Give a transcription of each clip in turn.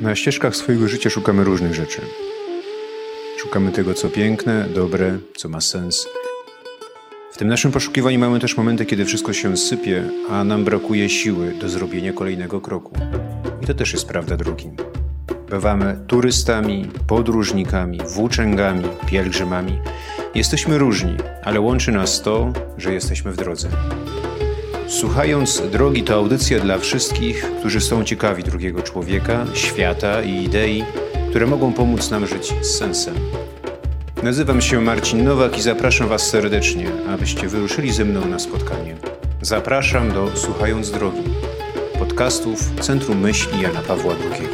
Na ścieżkach swojego życia szukamy różnych rzeczy. Szukamy tego, co piękne, dobre, co ma sens. W tym naszym poszukiwaniu mamy też momenty, kiedy wszystko się sypie, a nam brakuje siły do zrobienia kolejnego kroku. I to też jest prawda drogi. Bywamy turystami, podróżnikami, włóczęgami, pielgrzymami. Jesteśmy różni, ale łączy nas to, że jesteśmy w drodze. Słuchając Drogi to audycja dla wszystkich, którzy są ciekawi drugiego człowieka, świata i idei, które mogą pomóc nam żyć z sensem. Nazywam się Marcin Nowak i zapraszam Was serdecznie, abyście wyruszyli ze mną na spotkanie. Zapraszam do Słuchając Drogi, podcastów Centrum Myśli Jana Pawła II.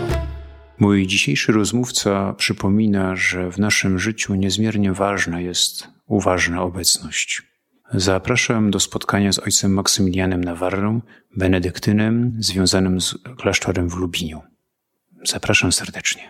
Mój dzisiejszy rozmówca przypomina, że w naszym życiu niezmiernie ważna jest uważna obecność. Zapraszam do spotkania z ojcem Maksymilianem Nawarrą, benedyktynem związanym z klasztorem w Lubiniu. Zapraszam serdecznie.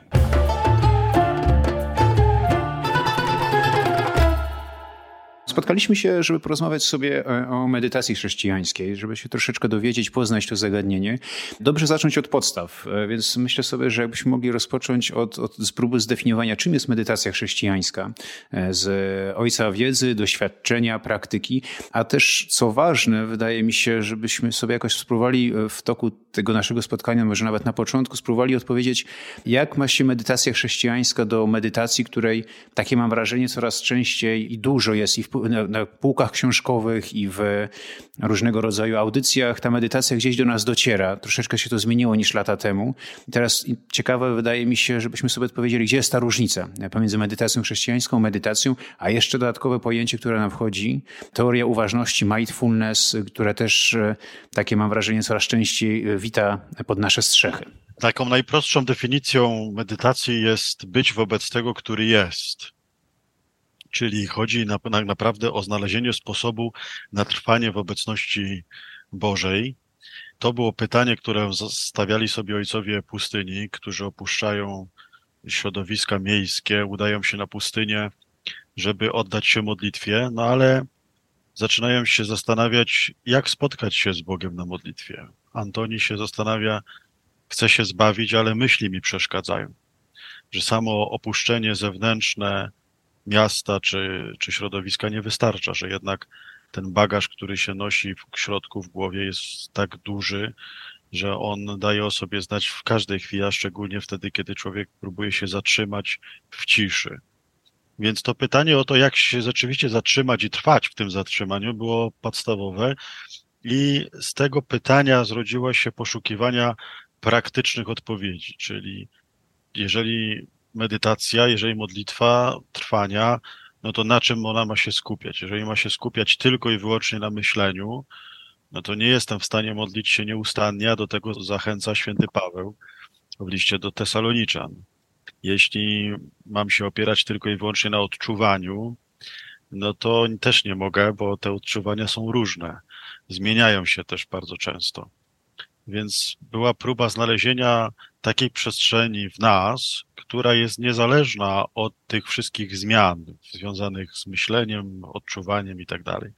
Spotkaliśmy się, żeby porozmawiać sobie e, o medytacji chrześcijańskiej, żeby się troszeczkę dowiedzieć, poznać to zagadnienie. Dobrze zacząć od podstaw, e, więc myślę sobie, że jakbyśmy mogli rozpocząć od, od próby zdefiniowania, czym jest medytacja chrześcijańska, e, z ojca wiedzy, doświadczenia, praktyki, a też co ważne, wydaje mi się, żebyśmy sobie jakoś spróbowali w toku tego naszego spotkania, może nawet na początku, spróbowali odpowiedzieć, jak ma się medytacja chrześcijańska do medytacji, której takie mam wrażenie coraz częściej i dużo jest i na, na półkach książkowych i w różnego rodzaju audycjach ta medytacja gdzieś do nas dociera. Troszeczkę się to zmieniło niż lata temu. Teraz ciekawe wydaje mi się, żebyśmy sobie odpowiedzieli, gdzie jest ta różnica pomiędzy medytacją chrześcijańską, medytacją, a jeszcze dodatkowe pojęcie, które nam wchodzi, teoria uważności, mindfulness, które też e, takie mam wrażenie coraz częściej e, wita pod nasze strzechy. Taką najprostszą definicją medytacji jest być wobec tego, który jest. Czyli chodzi na, na, naprawdę o znalezienie sposobu na trwanie w obecności Bożej. To było pytanie, które stawiali sobie ojcowie pustyni, którzy opuszczają środowiska miejskie, udają się na pustynię, żeby oddać się modlitwie, no ale zaczynają się zastanawiać, jak spotkać się z Bogiem na modlitwie. Antoni się zastanawia, chce się zbawić, ale myśli mi przeszkadzają. Że samo opuszczenie zewnętrzne, miasta czy, czy środowiska nie wystarcza, że jednak ten bagaż, który się nosi w środku w głowie jest tak duży, że on daje o sobie znać w każdej chwili, a szczególnie wtedy, kiedy człowiek próbuje się zatrzymać w ciszy. Więc to pytanie o to, jak się rzeczywiście zatrzymać i trwać w tym zatrzymaniu, było podstawowe. I z tego pytania zrodziło się poszukiwania praktycznych odpowiedzi, czyli jeżeli medytacja, jeżeli modlitwa trwania, no to na czym ona ma się skupiać? Jeżeli ma się skupiać tylko i wyłącznie na myśleniu, no to nie jestem w stanie modlić się nieustannie, a do tego zachęca święty Paweł w liście do Tesaloniczan. Jeśli mam się opierać tylko i wyłącznie na odczuwaniu, no to też nie mogę, bo te odczuwania są różne. Zmieniają się też bardzo często. Więc była próba znalezienia takiej przestrzeni w nas, która jest niezależna od tych wszystkich zmian związanych z myśleniem, odczuwaniem i tak dalej.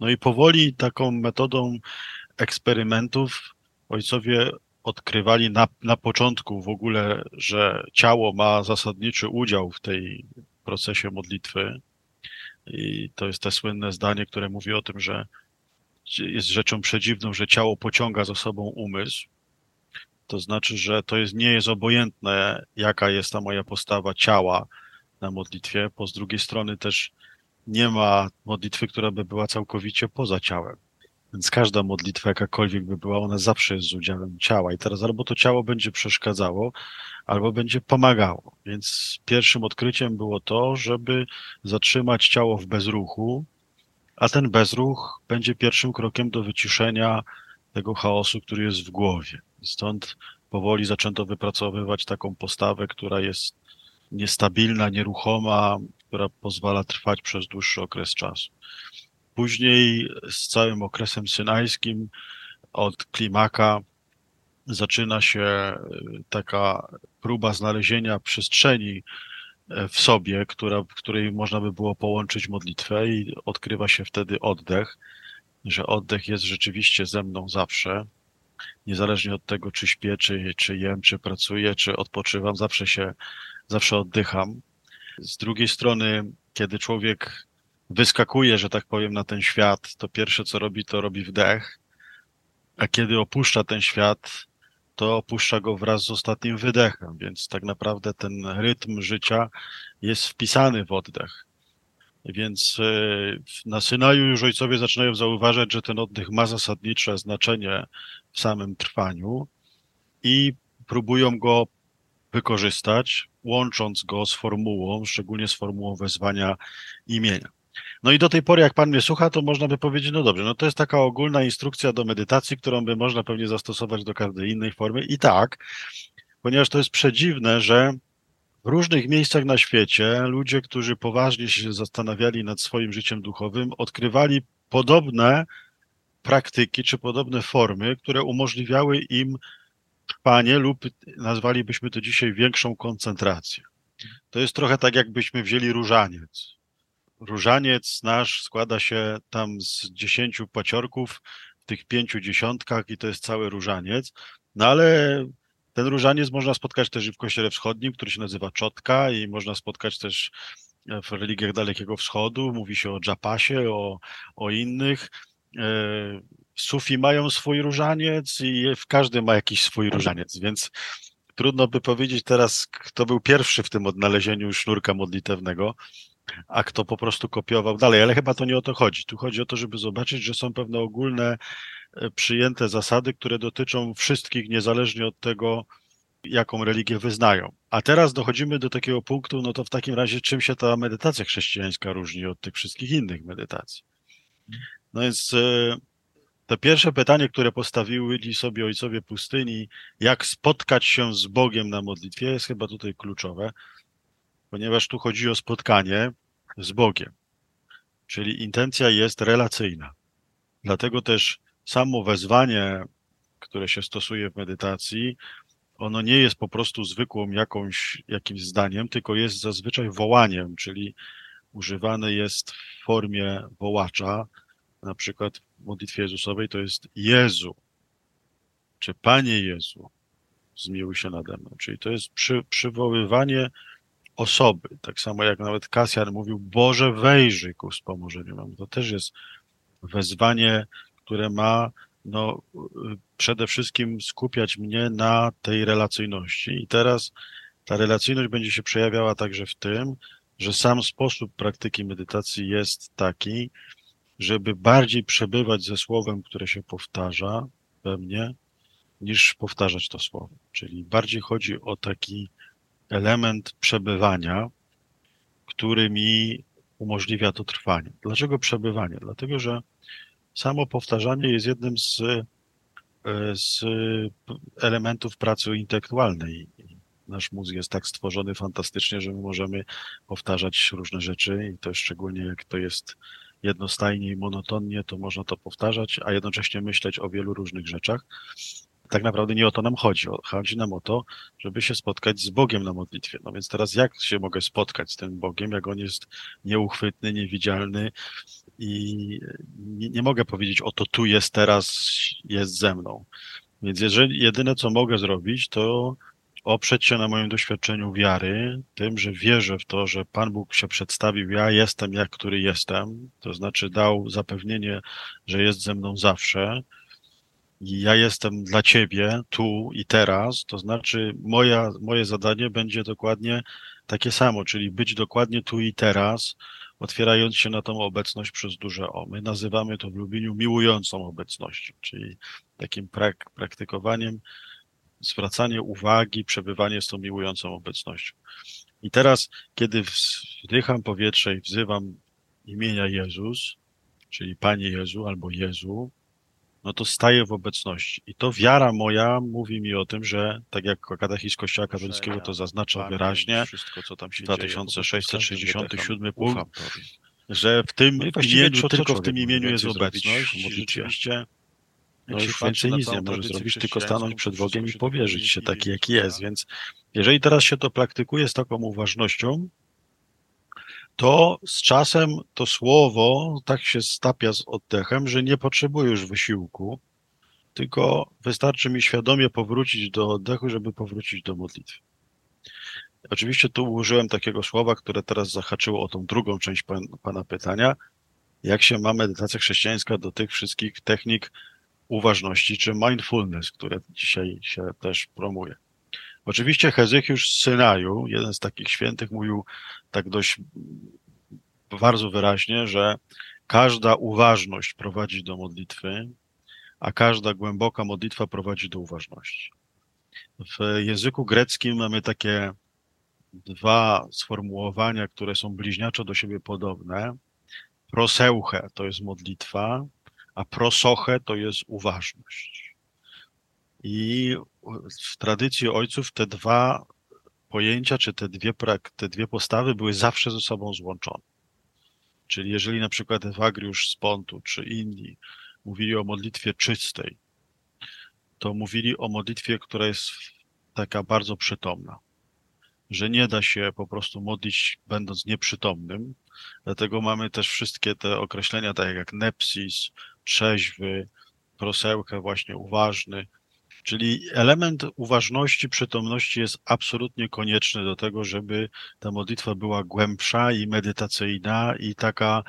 No i powoli taką metodą eksperymentów ojcowie odkrywali na, na początku w ogóle, że ciało ma zasadniczy udział w tej procesie modlitwy. I to jest te słynne zdanie, które mówi o tym, że jest rzeczą przedziwną, że ciało pociąga za sobą umysł. To znaczy, że to jest, nie jest obojętne, jaka jest ta moja postawa ciała na modlitwie, bo z drugiej strony też nie ma modlitwy, która by była całkowicie poza ciałem. Więc każda modlitwa, jakakolwiek by była, ona zawsze jest z udziałem ciała. I teraz albo to ciało będzie przeszkadzało, albo będzie pomagało. Więc pierwszym odkryciem było to, żeby zatrzymać ciało w bezruchu, a ten bezruch będzie pierwszym krokiem do wyciszenia tego chaosu, który jest w głowie. Stąd powoli zaczęto wypracowywać taką postawę, która jest niestabilna, nieruchoma, która pozwala trwać przez dłuższy okres czasu. Później z całym okresem synajskim od klimaka zaczyna się taka próba znalezienia przestrzeni w sobie, która, w której można by było połączyć modlitwę i odkrywa się wtedy oddech, że oddech jest rzeczywiście ze mną zawsze, niezależnie od tego, czy śpię, czy, czy jem, czy pracuję, czy odpoczywam, zawsze się, zawsze oddycham. Z drugiej strony, kiedy człowiek wyskakuje, że tak powiem, na ten świat, to pierwsze co robi, to robi wdech, a kiedy opuszcza ten świat, to opuszcza go wraz z ostatnim wydechem, więc tak naprawdę ten rytm życia jest wpisany w oddech. Więc e, na Synaju już ojcowie zaczynają zauważać, że ten oddech ma zasadnicze znaczenie w samym trwaniu i próbują go wykorzystać, łącząc go z formułą, szczególnie z formułą wezwania imienia. No i do tej pory, jak pan mnie słucha, to można by powiedzieć, no dobrze, no to jest taka ogólna instrukcja do medytacji, którą by można pewnie zastosować do każdej innej formy. I tak, ponieważ to jest przedziwne, że w różnych miejscach na świecie ludzie, którzy poważnie się zastanawiali nad swoim życiem duchowym, odkrywali podobne praktyki czy podobne formy, które umożliwiały im trwanie lub nazwalibyśmy to dzisiaj większą koncentrację. To jest trochę tak, jakbyśmy wzięli różaniec. Różaniec nasz składa się tam z dziesięciu paciorków, w tych pięciu dziesiątkach i to jest cały różaniec. No ale ten różaniec można spotkać też w kościele wschodnim, który się nazywa Czotka i można spotkać też w religiach Dalekiego Wschodu. Mówi się o Dżapasie, o, o innych. E, Sufi mają swój różaniec i w każdym ma jakiś swój różaniec, więc trudno by powiedzieć teraz, kto był pierwszy w tym odnalezieniu sznurka modlitewnego, a kto po prostu kopiował dalej, ale chyba to nie o to chodzi. Tu chodzi o to, żeby zobaczyć, że są pewne ogólne e, przyjęte zasady, które dotyczą wszystkich, niezależnie od tego, jaką religię wyznają. A teraz dochodzimy do takiego punktu, no to w takim razie czym się ta medytacja chrześcijańska różni od tych wszystkich innych medytacji? No więc e, to pierwsze pytanie, które postawiły sobie ojcowie pustyni, jak spotkać się z Bogiem na modlitwie, jest chyba tutaj kluczowe, ponieważ tu chodzi o spotkanie z Bogiem. Czyli intencja jest relacyjna. Dlatego też samo wezwanie, które się stosuje w medytacji, ono nie jest po prostu zwykłą jakąś, jakimś zdaniem, tylko jest zazwyczaj wołaniem, czyli używane jest w formie wołacza, na przykład w modlitwie Jezusowej to jest Jezu, czy Panie Jezu, zmiłuj się nade mną. Czyli to jest przy, przywoływanie osoby. Tak samo jak nawet Kasjan mówił, Boże wejrzyj ku wspomożeniu nam. To też jest wezwanie, które ma no, przede wszystkim skupiać mnie na tej relacyjności. I teraz ta relacyjność będzie się przejawiała także w tym, że sam sposób praktyki medytacji jest taki, żeby bardziej przebywać ze słowem, które się powtarza we mnie, niż powtarzać to słowo. Czyli bardziej chodzi o taki element przebywania, który mi umożliwia to trwanie. Dlaczego przebywanie? Dlatego, że samo powtarzanie jest jednym z, e, z elementów pracy intelektualnej. Nasz mózg jest tak stworzony fantastycznie, że my możemy powtarzać różne rzeczy i to szczególnie jak to jest jednostajnie i monotonnie, to można to powtarzać, a jednocześnie myśleć o wielu różnych rzeczach. Tak naprawdę nie o to nam chodzi. Chodzi nam o to, żeby się spotkać z Bogiem na modlitwie. No więc teraz jak się mogę spotkać z tym Bogiem, jak on jest nieuchwytny, niewidzialny i nie, nie mogę powiedzieć, oto tu jest teraz, jest ze mną. Więc jeżeli jedyne, co mogę zrobić, to oprzeć się na moim doświadczeniu wiary, tym, że wierzę w to, że Pan Bóg się przedstawił, ja jestem jak który jestem, to znaczy dał zapewnienie, że jest ze mną zawsze i ja jestem dla Ciebie tu i teraz, to znaczy moja, moje zadanie będzie dokładnie takie samo, czyli być dokładnie tu i teraz, otwierając się na tą obecność przez duże O. My nazywamy to w Lubieniu miłującą obecnością, czyli takim prak praktykowaniem zwracanie uwagi, przebywanie z tą miłującą obecnością. I teraz, kiedy wdycham powietrze i wzywam imienia Jezus, czyli Panie Jezu albo Jezu, no to staję w obecności. I to wiara moja mówi mi o tym, że tak jak katechizm Kościoła katolickiego to zaznacza wyraźnie, wszystko, co tam się 2667 punkt, że w tym no imieniu, tylko w tym imieniu jest obecność. Rzeczywiście no już więcej nic nie może zrobić, tylko stanąć przed Bogiem i powierzyć się taki, jaki jest. Więc jeżeli teraz się to praktykuje z taką uważnością, to z czasem to słowo tak się stapia z oddechem, że nie potrzebuje już wysiłku, tylko wystarczy mi świadomie powrócić do oddechu, żeby powrócić do modlitwy. Oczywiście tu użyłem takiego słowa, które teraz zahaczyło o tą drugą część pan, Pana pytania. Jak się ma medytacja chrześcijańska do tych wszystkich technik uważności czy mindfulness, które dzisiaj się też promuje? Oczywiście Hezychiusz z Synaju, jeden z takich świętych, mówił tak dość bardzo wyraźnie, że każda uważność prowadzi do modlitwy, a każda głęboka modlitwa prowadzi do uważności. W języku greckim mamy takie dwa sformułowania, które są bliźniaczo do siebie podobne. Proseuche to jest modlitwa, a prosoche to jest uważność. I w tradycji ojców te dwa pojęcia, czy te dwie, te dwie postawy były zawsze ze sobą złączone. Czyli jeżeli na przykład Ewagriusz z Pontu czy inni mówili o modlitwie czystej, to mówili o modlitwie, która jest taka bardzo przytomna, że nie da się po prostu modlić będąc nieprzytomnym. Dlatego mamy też wszystkie te określenia, tak jak nepsis, trzeźwy, prosełkę, właśnie uważny. Czyli element uważności, przytomności jest absolutnie konieczny do tego, żeby ta modlitwa była głębsza i medytacyjna i taka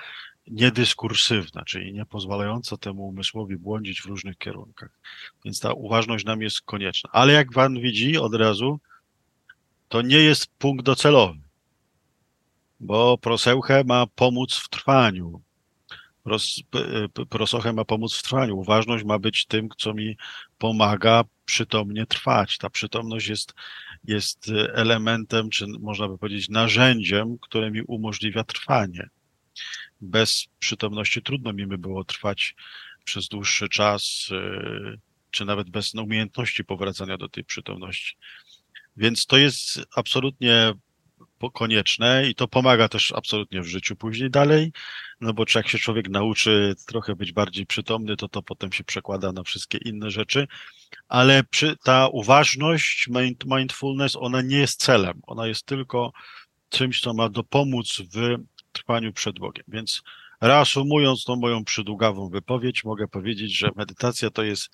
niedyskursywna, czyli nie pozwalająca temu umysłowi błądzić w różnych kierunkach. Więc ta uważność nam jest konieczna. Ale jak Pan widzi od razu, to nie jest punkt docelowy, bo proseuche ma pomóc w trwaniu. Pros, prosoche ma pomóc w trwaniu. Uważność ma być tym, co mi pomaga przytomnie trwać. Ta przytomność jest, jest elementem, czy można by powiedzieć narzędziem, które mi umożliwia trwanie bez przytomności trudno mi by było trwać przez dłuższy czas, y, czy nawet bez umiejętności powracania do tej przytomności. Więc to jest absolutnie konieczne i to pomaga też absolutnie w życiu później dalej, no bo jak się człowiek nauczy trochę być bardziej przytomny, to to potem się przekłada na wszystkie inne rzeczy, ale przy, ta uważność, mindfulness, ona nie jest celem, ona jest tylko czymś, co ma dopomóc w trwaniu przed Bogiem. Więc reasumując tą moją przydługawą wypowiedź, mogę powiedzieć, że medytacja to jest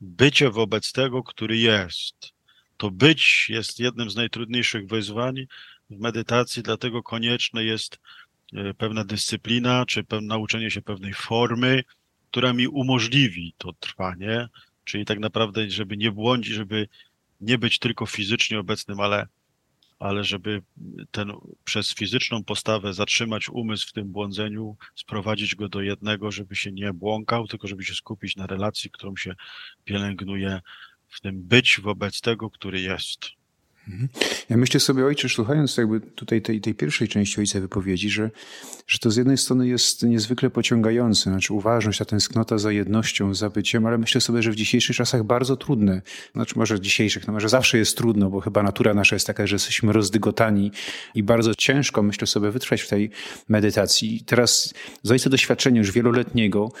bycie wobec tego, który jest. To być jest jednym z najtrudniejszych wyzwań w medytacji, dlatego konieczne jest e, pewna dyscyplina, czy nauczenie się pewnej formy, która mi umożliwi to trwanie, czyli tak naprawdę, żeby nie błądzić, żeby nie być tylko fizycznie obecnym, ale ale żeby ten przez fizyczną postawę zatrzymać umysł w tym błądzeniu, sprowadzić go do jednego, żeby się nie błąkał, tylko żeby się skupić na relacji, którą się pielęgnuje w tym być wobec tego, który jest. Ja myślę sobie, ojcze, słuchając jakby tutaj tej, tej pierwszej części ojca wypowiedzi, że, że to z jednej strony jest niezwykle pociągające, znaczy uważność, ta tęsknota za jednością, za byciem, ale myślę sobie, że w dzisiejszych czasach bardzo trudne, znaczy może dzisiejszych, no może zawsze jest trudno, bo chyba natura nasza jest taka, że jesteśmy rozdygotani i bardzo ciężko, myślę sobie, wytrwać w tej medytacji. I teraz z ojca doświadczenia już wieloletniego,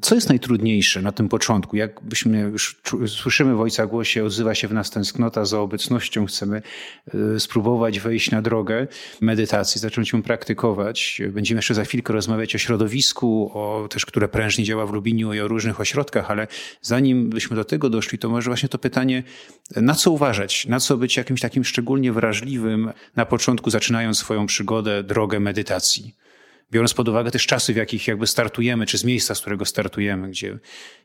co jest najtrudniejsze na tym początku? Jakbyśmy już słyszymy w ojca głosie, odzywa się w nas tęsknota za obecnością, chcemy chcemy spróbować wejść na drogę medytacji, zacząć ją praktykować. Będziemy jeszcze za chwilkę rozmawiać o środowisku, o też, które prężnie działa w Lubiniu i o różnych ośrodkach, ale zanim byśmy do tego doszli, to może właśnie to pytanie, na co uważać, na co być jakimś takim szczególnie wrażliwym na początku, zaczynając swoją przygodę, drogę medytacji biorąc pod uwagę też czasy, w jakich jakby startujemy, czy z miejsca, z którego startujemy, gdzie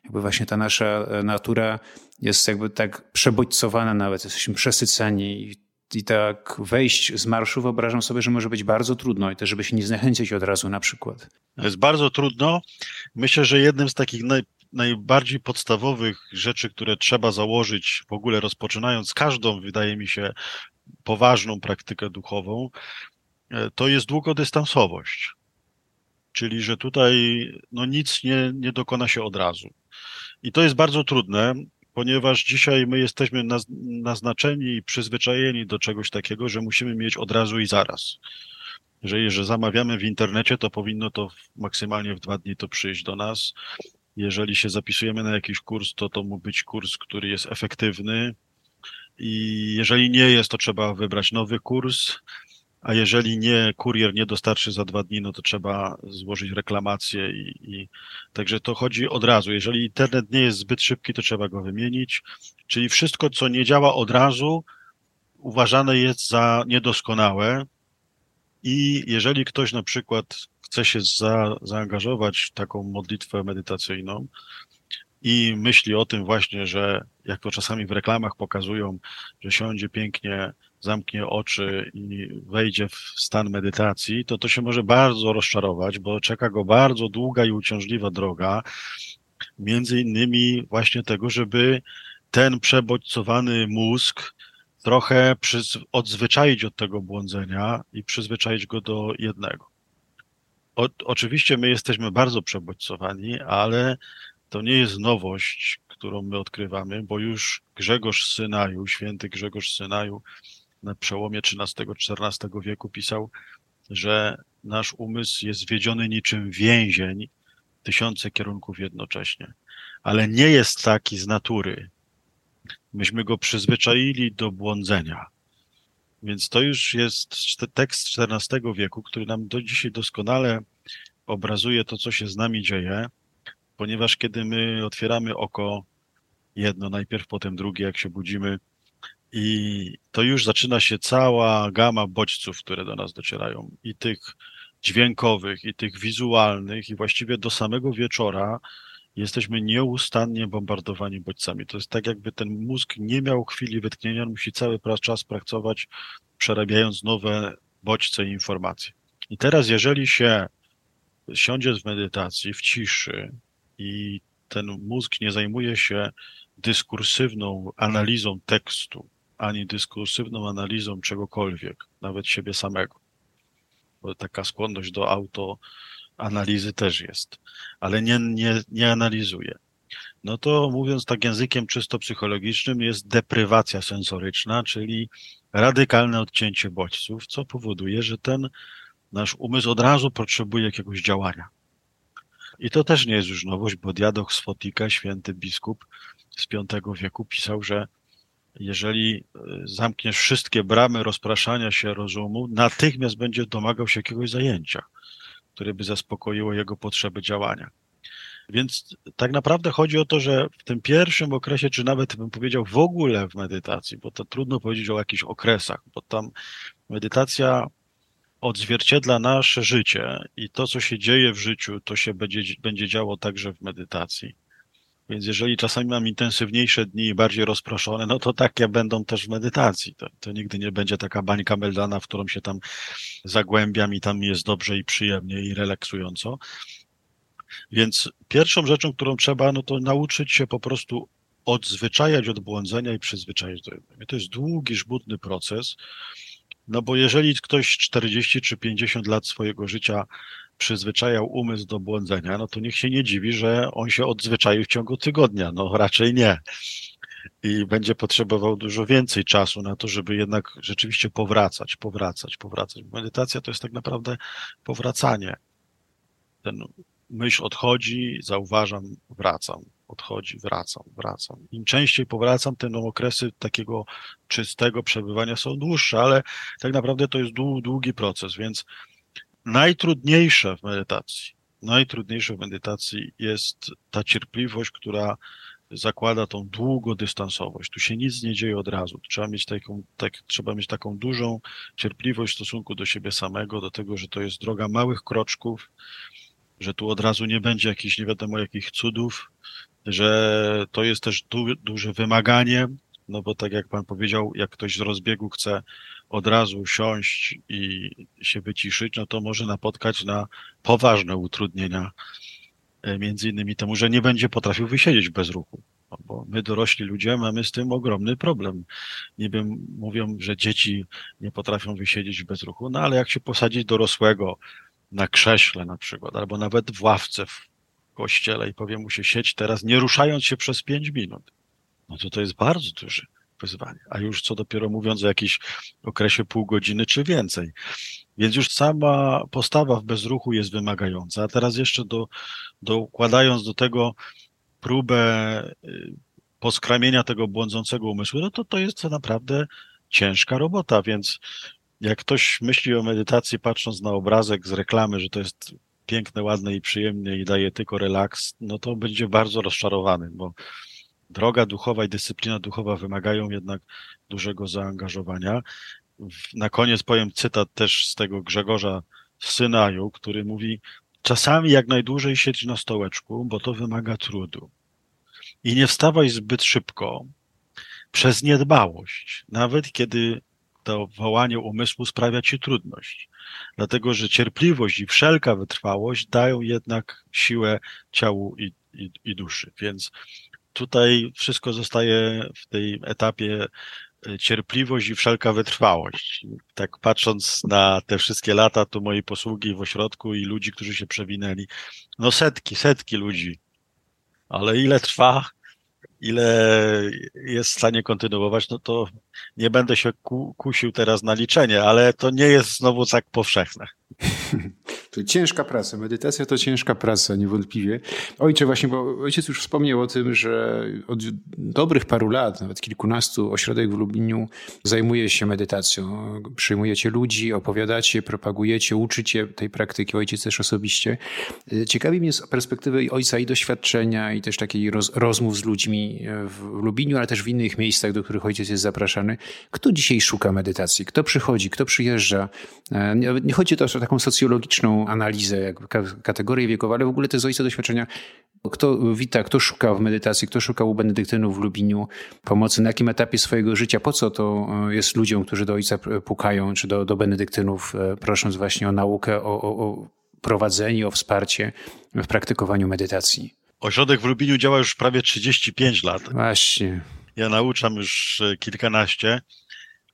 jakby właśnie ta nasza e, natura jest jakby tak przebodźcowana nawet, jesteśmy przesyceni i, i tak wejść z marszu wyobrażam sobie, że może być bardzo trudno i też, żeby się nie zniechęcić od razu na przykład. Jest bardzo trudno. Myślę, że jednym z takich naj, najbardziej podstawowych rzeczy, które trzeba założyć w ogóle rozpoczynając każdą, wydaje mi się, poważną praktykę duchową, e, to jest długodystansowość. Czyli, że tutaj no, nic nie, nie dokona się od razu. I to jest bardzo trudne, ponieważ dzisiaj my jesteśmy naznaczeni i przyzwyczajeni do czegoś takiego, że musimy mieć od razu i zaraz. Że jeżeli zamawiamy w internecie, to powinno to maksymalnie w dwa dni to przyjść do nas. Jeżeli się zapisujemy na jakiś kurs, to to mógł być kurs, który jest efektywny. I jeżeli nie jest, to trzeba wybrać nowy kurs. A jeżeli nie, kurier nie dostarczy za dwa dni, no to trzeba złożyć reklamację i, i także to chodzi od razu. Jeżeli internet nie jest zbyt szybki, to trzeba go wymienić. Czyli wszystko, co nie działa od razu, uważane jest za niedoskonałe. I jeżeli ktoś na przykład chce się za, zaangażować w taką modlitwę medytacyjną i myśli o tym właśnie, że jak to czasami w reklamach pokazują, że siądzie pięknie zamknie oczy i wejdzie w stan medytacji, to to się może bardzo rozczarować, bo czeka go bardzo długa i uciążliwa droga, między innymi właśnie tego, żeby ten przebodźcowany mózg trochę odzwyczaić od tego błądzenia i przyzwyczaić go do jednego. O, oczywiście my jesteśmy bardzo przebodźcowani, ale to nie jest nowość, którą my odkrywamy, bo już Grzegorz Synaju, święty Grzegorz Synaju na przełomie XIII-XIV wieku pisał, że nasz umysł jest zwiedziony niczym więzień, tysiące kierunków jednocześnie. Ale nie jest taki z natury. Myśmy go przyzwyczaili do błądzenia. Więc to już jest tekst XIV wieku, który nam do dzisiaj doskonale obrazuje to, co się z nami dzieje, ponieważ kiedy my otwieramy oko, jedno najpierw, potem drugie, jak się budzimy, i to już zaczyna się cała gama bodźców, które do nas docierają, i tych dźwiękowych, i tych wizualnych, i właściwie do samego wieczora jesteśmy nieustannie bombardowani bodźcami. To jest tak, jakby ten mózg nie miał chwili wytchnienia, on musi cały czas pracować, przerabiając nowe bodźce i informacje. I teraz, jeżeli się siądzie w medytacji, w ciszy i ten mózg nie zajmuje się dyskursywną analizą tekstu, ani dyskursywną analizą czegokolwiek, nawet siebie samego. Bo taka skłonność do autoanalizy też jest, ale nie, nie, nie analizuje. No to mówiąc tak językiem czysto psychologicznym, jest deprywacja sensoryczna, czyli radykalne odcięcie bodźców, co powoduje, że ten nasz umysł od razu potrzebuje jakiegoś działania. I to też nie jest już nowość, bo Diadoch z Fotika, święty biskup z V wieku, pisał, że jeżeli e, zamkniesz wszystkie bramy rozpraszania się rozumu, natychmiast będzie domagał się jakiegoś zajęcia, które by zaspokoiło jego potrzeby działania. Więc tak naprawdę chodzi o to, że w tym pierwszym okresie, czy nawet bym powiedział w ogóle w medytacji, bo to trudno powiedzieć o jakichś okresach, bo tam medytacja odzwierciedla nasze życie i to, co się dzieje w życiu, to się będzie, będzie działo także w medytacji. Więc jeżeli czasami mam intensywniejsze dni i bardziej rozproszone, no to takie będą też w medytacji. To, to nigdy nie będzie taka bańka meldana, w którą się tam zagłębiam i tam jest dobrze i przyjemnie i relaksująco. Więc pierwszą rzeczą, którą trzeba, no to nauczyć się po prostu odzwyczajać od błądzenia i przyzwyczaić do jednego. To jest długi, żbudny proces, no bo jeżeli ktoś 40 czy 50 lat swojego życia przyzwyczajał umysł do błądzenia, no to niech się nie dziwi, że on się odzwyczaił w ciągu tygodnia. No raczej nie. I będzie potrzebował dużo więcej czasu na to, żeby jednak rzeczywiście powracać, powracać, powracać. Medytacja to jest tak naprawdę powracanie. Ten myśl odchodzi, zauważam, wracam, odchodzi, wracam, wracam. Im częściej powracam, tym okresy takiego czystego przebywania są dłuższe, ale tak naprawdę to jest długi proces, więc najtrudniejsze w medytacji, najtrudniejsze w medytacji jest ta cierpliwość, która zakłada tą długodystansowość. Tu się nic nie dzieje od razu. Trzeba mieć taką, tak, trzeba mieć taką dużą cierpliwość w stosunku do siebie samego, do tego, że to jest droga małych kroczków, że tu od razu nie będzie jakichś nie wiadomo jakich cudów, że to jest też du, duże wymaganie, no bo tak jak pan powiedział, jak ktoś z rozbiegu chce od razu siąść i się wyciszyć, no to może napotkać na poważne utrudnienia, e, między innymi temu, że nie będzie potrafił wysiedzieć bez ruchu. No bo my dorośli ludzie mamy z tym ogromny problem. Wiem, mówią, że dzieci nie potrafią wysiedzieć bez ruchu, no ale jak się posadzić dorosłego na krześle na przykład, albo nawet w ławce w kościele i powie mu się siedź teraz, nie ruszając się przez pięć minut, no to to jest bardzo duże wyzwanie. A już co dopiero mówiąc o jakimś okresie pół godziny czy więcej. Więc już sama postawa w bezruchu jest wymagająca. A teraz jeszcze do, dokładając do tego próbę y, poskramienia tego błądzącego umysłu, no to to jest naprawdę ciężka robota, więc jak ktoś myśli o medytacji patrząc na obrazek z reklamy, że to jest piękne, ładne i przyjemne i daje tylko relaks, no to będzie bardzo rozczarowany, bo droga duchowa i dyscyplina duchowa wymagają jednak dużego zaangażowania. Na koniec powiem cytat też z tego Grzegorza Synaju, który mówi: Czasami jak najdłużej siedź na stołeczku, bo to wymaga trudu. I nie wstawaj zbyt szybko przez niedbałość, nawet kiedy to wołanie umysłu sprawia ci trudność. Dlatego, że cierpliwość i wszelka wytrwałość dają jednak siłę ciału i, i, i duszy. Więc tutaj wszystko zostaje w tej etapie e, cierpliwość i wszelka wytrwałość. Tak patrząc na te wszystkie lata, tu mojej posługi w ośrodku i ludzi, którzy się przewinęli, no setki, setki ludzi. Ale ile trwa, ile jest w stanie kontynuować, no to nie będę się kusił teraz na liczenie, ale to nie jest znowu tak powszechne. To ciężka praca. Medytacja to ciężka praca, niewątpliwie. Ojcze, właśnie, bo ojciec już wspomniał o tym, że od dobrych paru lat, nawet kilkunastu, ośrodek w Lubliniu zajmuje się medytacją. Przyjmujecie ludzi, opowiadacie, propagujecie, uczycie tej praktyki, ojciec też osobiście. Ciekawi mnie z perspektywy ojca i doświadczenia, i też takiej roz, rozmów z ludźmi w Lubliniu, ale też w innych miejscach, do których ojciec jest zapraszany. Kto dzisiaj szuka medytacji? Kto przychodzi? Kto przyjeżdża? Nie, nie chodzi to o taką socjologiczną analizę, kategorie wiekowe, ale w ogóle te z ojca doświadczenia. Kto wita, kto szuka w medytacji, kto szukał u benedyktynów w Lubliniu pomocy, na jakim etapie swojego życia, po co to e, jest ludziom, którzy do ojca pukają, czy do, do benedyktynów, e, prosząc właśnie o naukę, o, o, o prowadzenie, o wsparcie w praktykowaniu medytacji. Ośrodek w Lubliniu działa już prawie 35 lat. Właśnie. Ja nauczam już e, kilkanaście.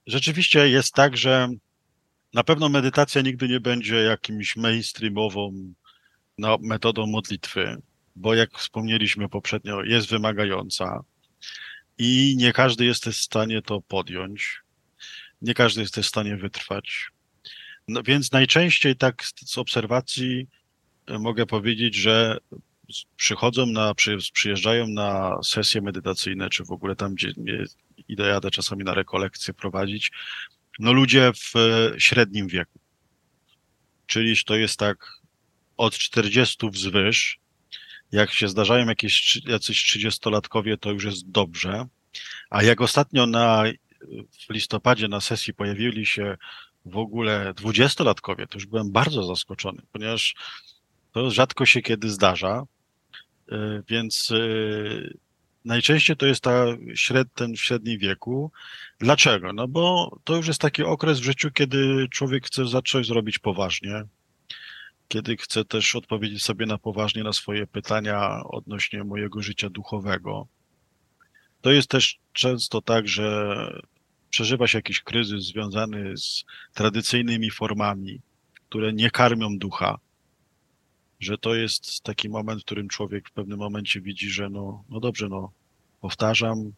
Rzeczywiście jest tak, że na pewno medytacja nigdy nie będzie jakimś mainstreamową no, metodą modlitwy, bo jak wspomnieliśmy poprzednio, jest wymagająca i nie każdy jest w stanie to podjąć. Nie każdy jest w stanie wytrwać. No, więc najczęściej tak z obserwacji e, mogę powiedzieć, że przychodzą na, przyjeżdżają na sesje medytacyjne, czy w ogóle tam, gdzie idę jadę czasami na rekolekcje prowadzić, no ludzie w e, średnim wieku. Czyli to jest tak od 40 wzwyż. Jak się zdarzają jakieś jacyś trzydziestolatkowie, to już jest dobrze. A jak ostatnio na, w listopadzie na sesji pojawili się w ogóle dwudziestolatkowie, to już byłem bardzo zaskoczony, ponieważ to rzadko się kiedy zdarza. E, więc e, Najczęściej to jest ta śred, ten w średnim wieku. Dlaczego? No bo to już jest taki okres w życiu, kiedy człowiek chce zacząć zrobić poważnie, kiedy chce też odpowiedzieć sobie na poważnie na swoje pytania odnośnie mojego życia duchowego. To jest też często tak, że przeżywa się jakiś kryzys związany z tradycyjnymi formami, które nie karmią ducha że to jest taki moment, w którym człowiek w pewnym momencie widzi, że no, no dobrze, no powtarzam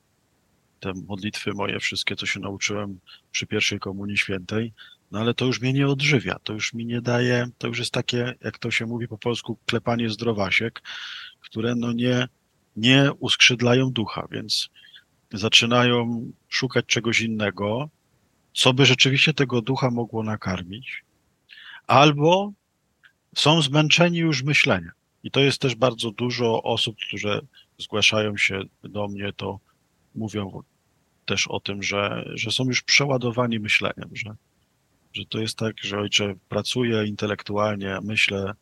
te modlitwy moje, wszystkie, co się nauczyłem przy pierwszej komunii świętej, no ale to już mnie nie odżywia, to już mi nie daje, to już jest takie, jak to się mówi po polsku, klepanie zdrowasiek, które no nie, nie uskrzydlają ducha, więc zaczynają szukać czegoś innego, co by rzeczywiście tego ducha mogło nakarmić, albo są zmęczeni już myśleniem. I to jest też bardzo dużo osób, które zgłaszają się do mnie, to mówią też o tym, że, że są już przeładowani myśleniem, że, że to jest tak, że ojcze pracuję intelektualnie, myślę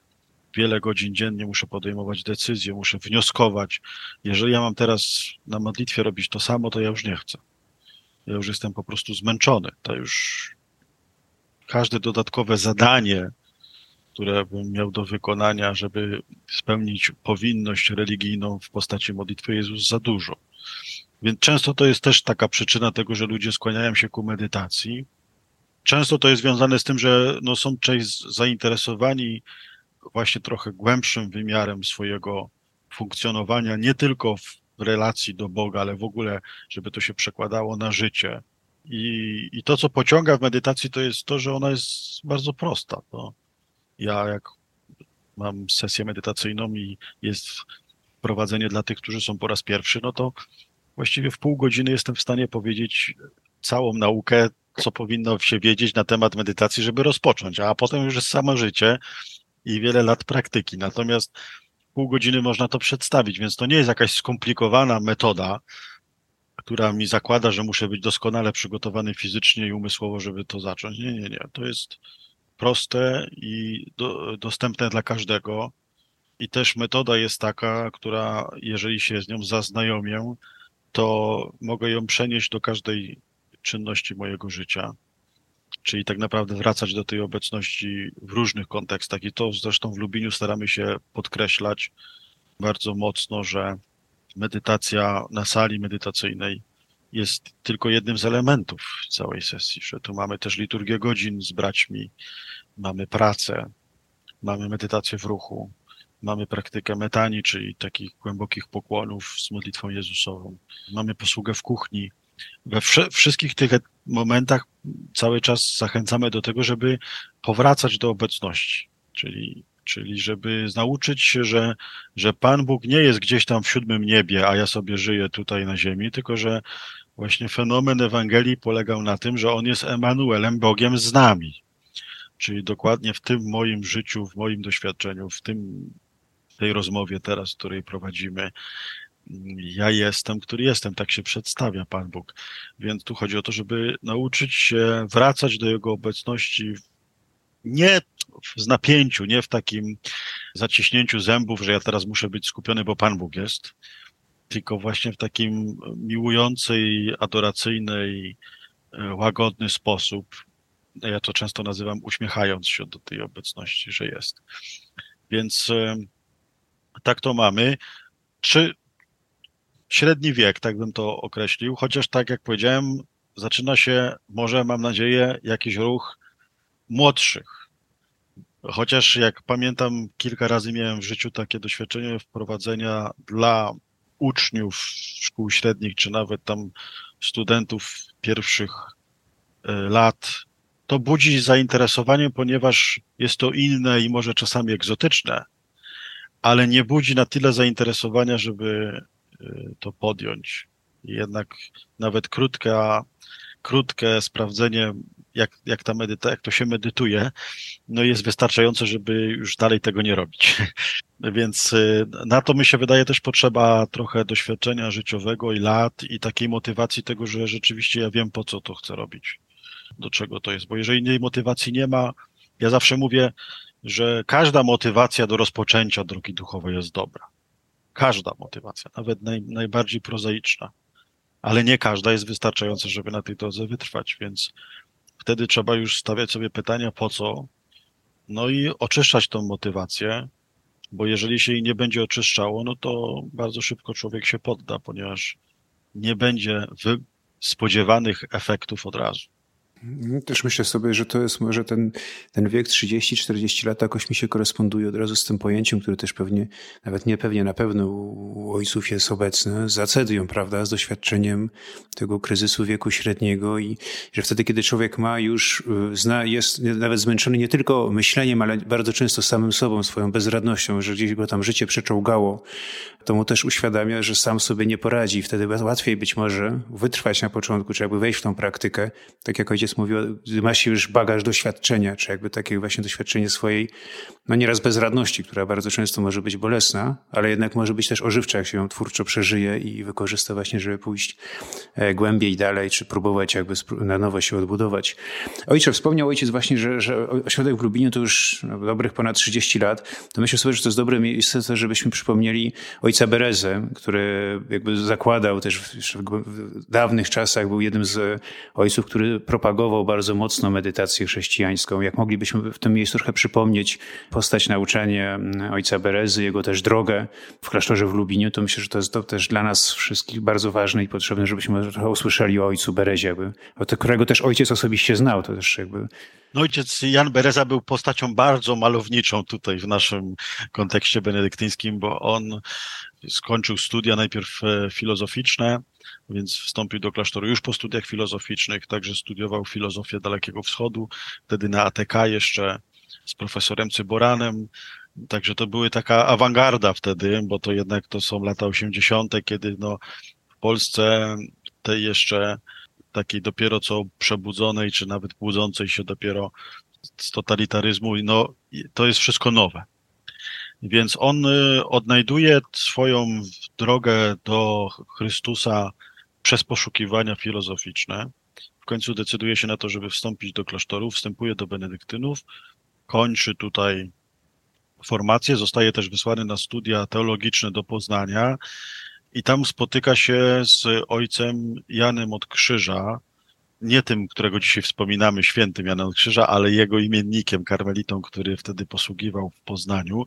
wiele godzin dziennie, muszę podejmować decyzje, muszę wnioskować. Jeżeli ja mam teraz na modlitwie robić to samo, to ja już nie chcę. Ja już jestem po prostu zmęczony. To już każde dodatkowe zadanie, które bym miał do wykonania, żeby spełnić powinność religijną w postaci modlitwy Jezus za dużo. Więc często to jest też taka przyczyna tego, że ludzie skłaniają się ku medytacji. Często to jest związane z tym, że no, są część zainteresowani właśnie trochę głębszym wymiarem swojego funkcjonowania, nie tylko w relacji do Boga, ale w ogóle, żeby to się przekładało na życie. I, i to, co pociąga w medytacji, to jest to, że ona jest bardzo prosta. To, ja jak mam sesję medytacyjną i jest prowadzenie dla tych, którzy są po raz pierwszy, no to właściwie w pół godziny jestem w stanie powiedzieć całą naukę co powinno się wiedzieć na temat medytacji, żeby rozpocząć, a potem już jest samo życie i wiele lat praktyki. Natomiast pół godziny można to przedstawić, więc to nie jest jakaś skomplikowana metoda, która mi zakłada, że muszę być doskonale przygotowany fizycznie i umysłowo, żeby to zacząć. Nie, nie, nie. To jest proste i do, dostępne dla każdego. I też metoda jest taka, która, jeżeli się z nią zaznajomię, to mogę ją przenieść do każdej czynności mojego życia. Czyli tak naprawdę wracać do tej obecności w różnych kontekstach. I to zresztą w Lubieniu staramy się podkreślać bardzo mocno, że medytacja na sali medytacyjnej jest tylko jednym z elementów całej sesji, że tu mamy też liturgię godzin z braćmi, mamy pracę, mamy medytację w ruchu, mamy praktykę metani, czyli takich głębokich pokłonów z modlitwą Jezusową, mamy posługę w kuchni. We wszystkich tych momentach cały czas zachęcamy do tego, żeby powracać do obecności, czyli czyli żeby nauczyć się, że, że Pan Bóg nie jest gdzieś tam w siódmym niebie, a ja sobie żyję tutaj na ziemi, tylko że właśnie fenomen Ewangelii polegał na tym, że On jest Emanuelem, Bogiem z nami. Czyli dokładnie w tym moim życiu, w moim doświadczeniu, w tym, tej rozmowie teraz, której prowadzimy, ja jestem, który jestem, tak się przedstawia Pan Bóg. Więc tu chodzi o to, żeby nauczyć się wracać do Jego obecności nie w napięciu, nie w takim zaciśnięciu zębów, że ja teraz muszę być skupiony, bo Pan Bóg jest, tylko właśnie w takim miłującej, adoracyjnej, e, łagodny sposób. Ja to często nazywam uśmiechając się do tej obecności, że jest. Więc e, tak to mamy. Czy średni wiek, tak bym to określił, chociaż tak jak powiedziałem, zaczyna się, może mam nadzieję, jakiś ruch młodszych. Chociaż jak pamiętam, kilka razy miałem w życiu takie doświadczenie wprowadzenia dla uczniów szkół średnich, czy nawet tam studentów pierwszych e, lat. To budzi zainteresowanie, ponieważ jest to inne i może czasami egzotyczne, ale nie budzi na tyle zainteresowania, żeby e, to podjąć. Jednak nawet krótka, krótkie sprawdzenie jak, jak, ta medyta, jak to się medytuje, no jest wystarczające, żeby już dalej tego nie robić. Więc y, na to mi się wydaje też potrzeba trochę doświadczenia życiowego i lat i takiej motywacji tego, że rzeczywiście ja wiem po co to chcę robić, do czego to jest. Bo jeżeli tej motywacji nie ma, ja zawsze mówię, że każda motywacja do rozpoczęcia drogi duchowej jest dobra. Każda motywacja, nawet naj, najbardziej prozaiczna. Ale nie każda jest wystarczająca, żeby na tej drodze wytrwać, więc wtedy trzeba już stawiać sobie pytania, po co, no i oczyszczać tą motywację, bo jeżeli się jej nie będzie oczyszczało, no to bardzo szybko człowiek się podda, ponieważ nie będzie spodziewanych efektów od razu. No, też myślę sobie, że to jest może ten, ten wiek 30-40 lat jakoś mi się koresponduje od razu z tym pojęciem, które też pewnie, nawet nie pewnie, na pewno u ojców jest obecne, z acedią, prawda, z doświadczeniem tego kryzysu wieku średniego i że wtedy, kiedy człowiek ma już, y, zna, jest nawet zmęczony nie tylko myśleniem, ale bardzo często samym sobą, swoją bezradnością, że gdzieś go tam życie przeczołgało, to mu też uświadamia, że sam sobie nie poradzi. Wtedy łatwiej być może wytrwać na początku, czy jakby wejść w tą praktykę, tak jak ojciec mówił, ma się już bagaż doświadczenia, czy jakby takie właśnie doświadczenie swojej, no nieraz bezradności, która bardzo często może być bolesna, ale jednak może być też ożywcza, jak się ją twórczo przeżyje i wykorzysta właśnie, żeby pójść e, głębiej dalej, czy próbować jakby na nowo się odbudować. Ojcze, wspomniał ojciec właśnie, że, że ośrodek w Lublinie to już no, dobrych ponad 30 lat, to myślę sobie, że to jest dobre miejsce, żebyśmy przypomnieli ojca Berezę, który jakby zakładał też w dawnych czasach, był jednym z ojców, który propagował bardzo mocno medytację chrześcijańską. Jak moglibyśmy w tym miejscu trochę przypomnieć postać nauczanie ojca Berezy, jego też drogę w klasztorze w Lubinie, to myślę, że to jest to też dla nas wszystkich bardzo ważne i potrzebne, żebyśmy trochę usłyszeli o ojcu Berezie, jakby, którego też ojciec osobiście znał. To też jakby no ojciec Jan Bereza był postacią bardzo malowniczą tutaj w naszym kontekście benedyktyńskim, bo on skończył studia najpierw e, filozoficzne, więc wstąpił do klasztoru już po studiach filozoficznych, także studiował filozofię Dalekiego Wschodu, wtedy na ATK jeszcze z profesorem Cyboranem, także to były taka awangarda wtedy, bo to jednak to są lata 80., kiedy no w Polsce tej jeszcze takiej dopiero co przebudzonej, czy nawet budzącej się dopiero z totalitaryzmu, no to jest wszystko nowe. Więc on y, odnajduje swoją drogę do Chrystusa przez poszukiwania filozoficzne. W końcu decyduje się na to, żeby wstąpić do klasztoru, wstępuje do benedyktynów, kończy tutaj formację, zostaje też wysłany na studia teologiczne do Poznania i tam spotyka się z ojcem Janem od Krzyża, nie tym, którego dzisiaj wspominamy, świętym Janem od Krzyża, ale jego imiennikiem, karmelitą, który wtedy posługiwał w Poznaniu.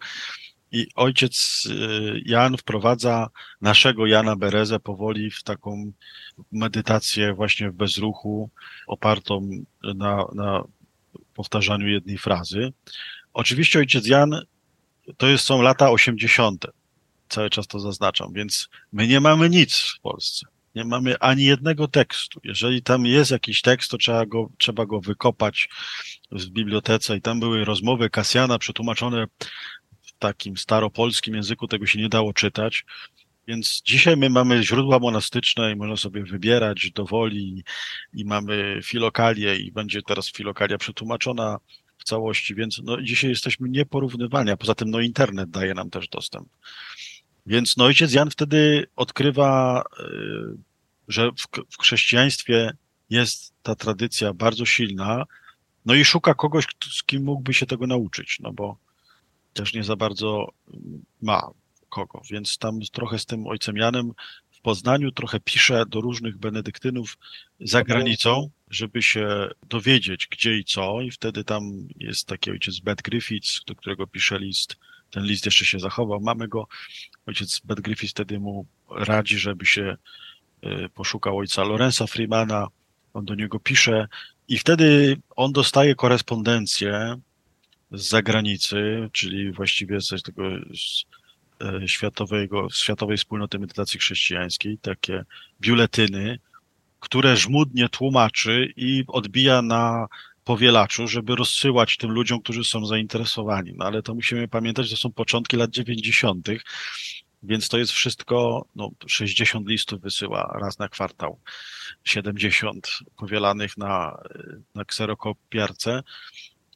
I ojciec y, Jan wprowadza naszego Jana Berezę powoli w taką medytację właśnie w bezruchu, opartą na, na powtarzaniu jednej frazy. Oczywiście ojciec Jan to jest, są lata 80. Cały czas to zaznaczam, więc my nie mamy nic w Polsce. Nie mamy ani jednego tekstu. Jeżeli tam jest jakiś tekst, to trzeba go, trzeba go wykopać w bibliotece i tam były rozmowy Kasjana przetłumaczone takim staropolskim języku, tego się nie dało czytać. Więc dzisiaj my mamy źródła monastyczne i można sobie wybierać do woli i mamy filokalię i będzie teraz filokalia przetłumaczona w całości, więc no, dzisiaj jesteśmy nieporównywalni, a poza tym no, internet daje nam też dostęp. Więc no, ojciec Jan wtedy odkrywa, y, że w, w chrześcijaństwie jest ta tradycja bardzo silna, no i szuka kogoś, z kim mógłby się tego nauczyć, no bo też nie za bardzo ma kogo, więc tam trochę z tym ojcem Janem w Poznaniu trochę pisze do różnych benedyktynów za granicą, żeby się dowiedzieć gdzie i co i wtedy tam jest taki ojciec Beth Griffiths, do którego pisze list, ten list jeszcze się zachował, mamy go, ojciec Beth Griffiths wtedy mu radzi, żeby się y, poszukał ojca Lorenza Freemana, on do niego pisze i wtedy on dostaje korespondencję z zagranicy, czyli właściwie z tego z E, światowego, światowej wspólnoty medytacji chrześcijańskiej, takie biuletyny, które żmudnie tłumaczy i odbija na powielaczu, żeby rozsyłać tym ludziom, którzy są zainteresowani. No ale to musimy pamiętać, że są początki lat 90., więc to jest wszystko, no 60 listów wysyła raz na kwartał, 70 powielanych na, na kserokopiarce.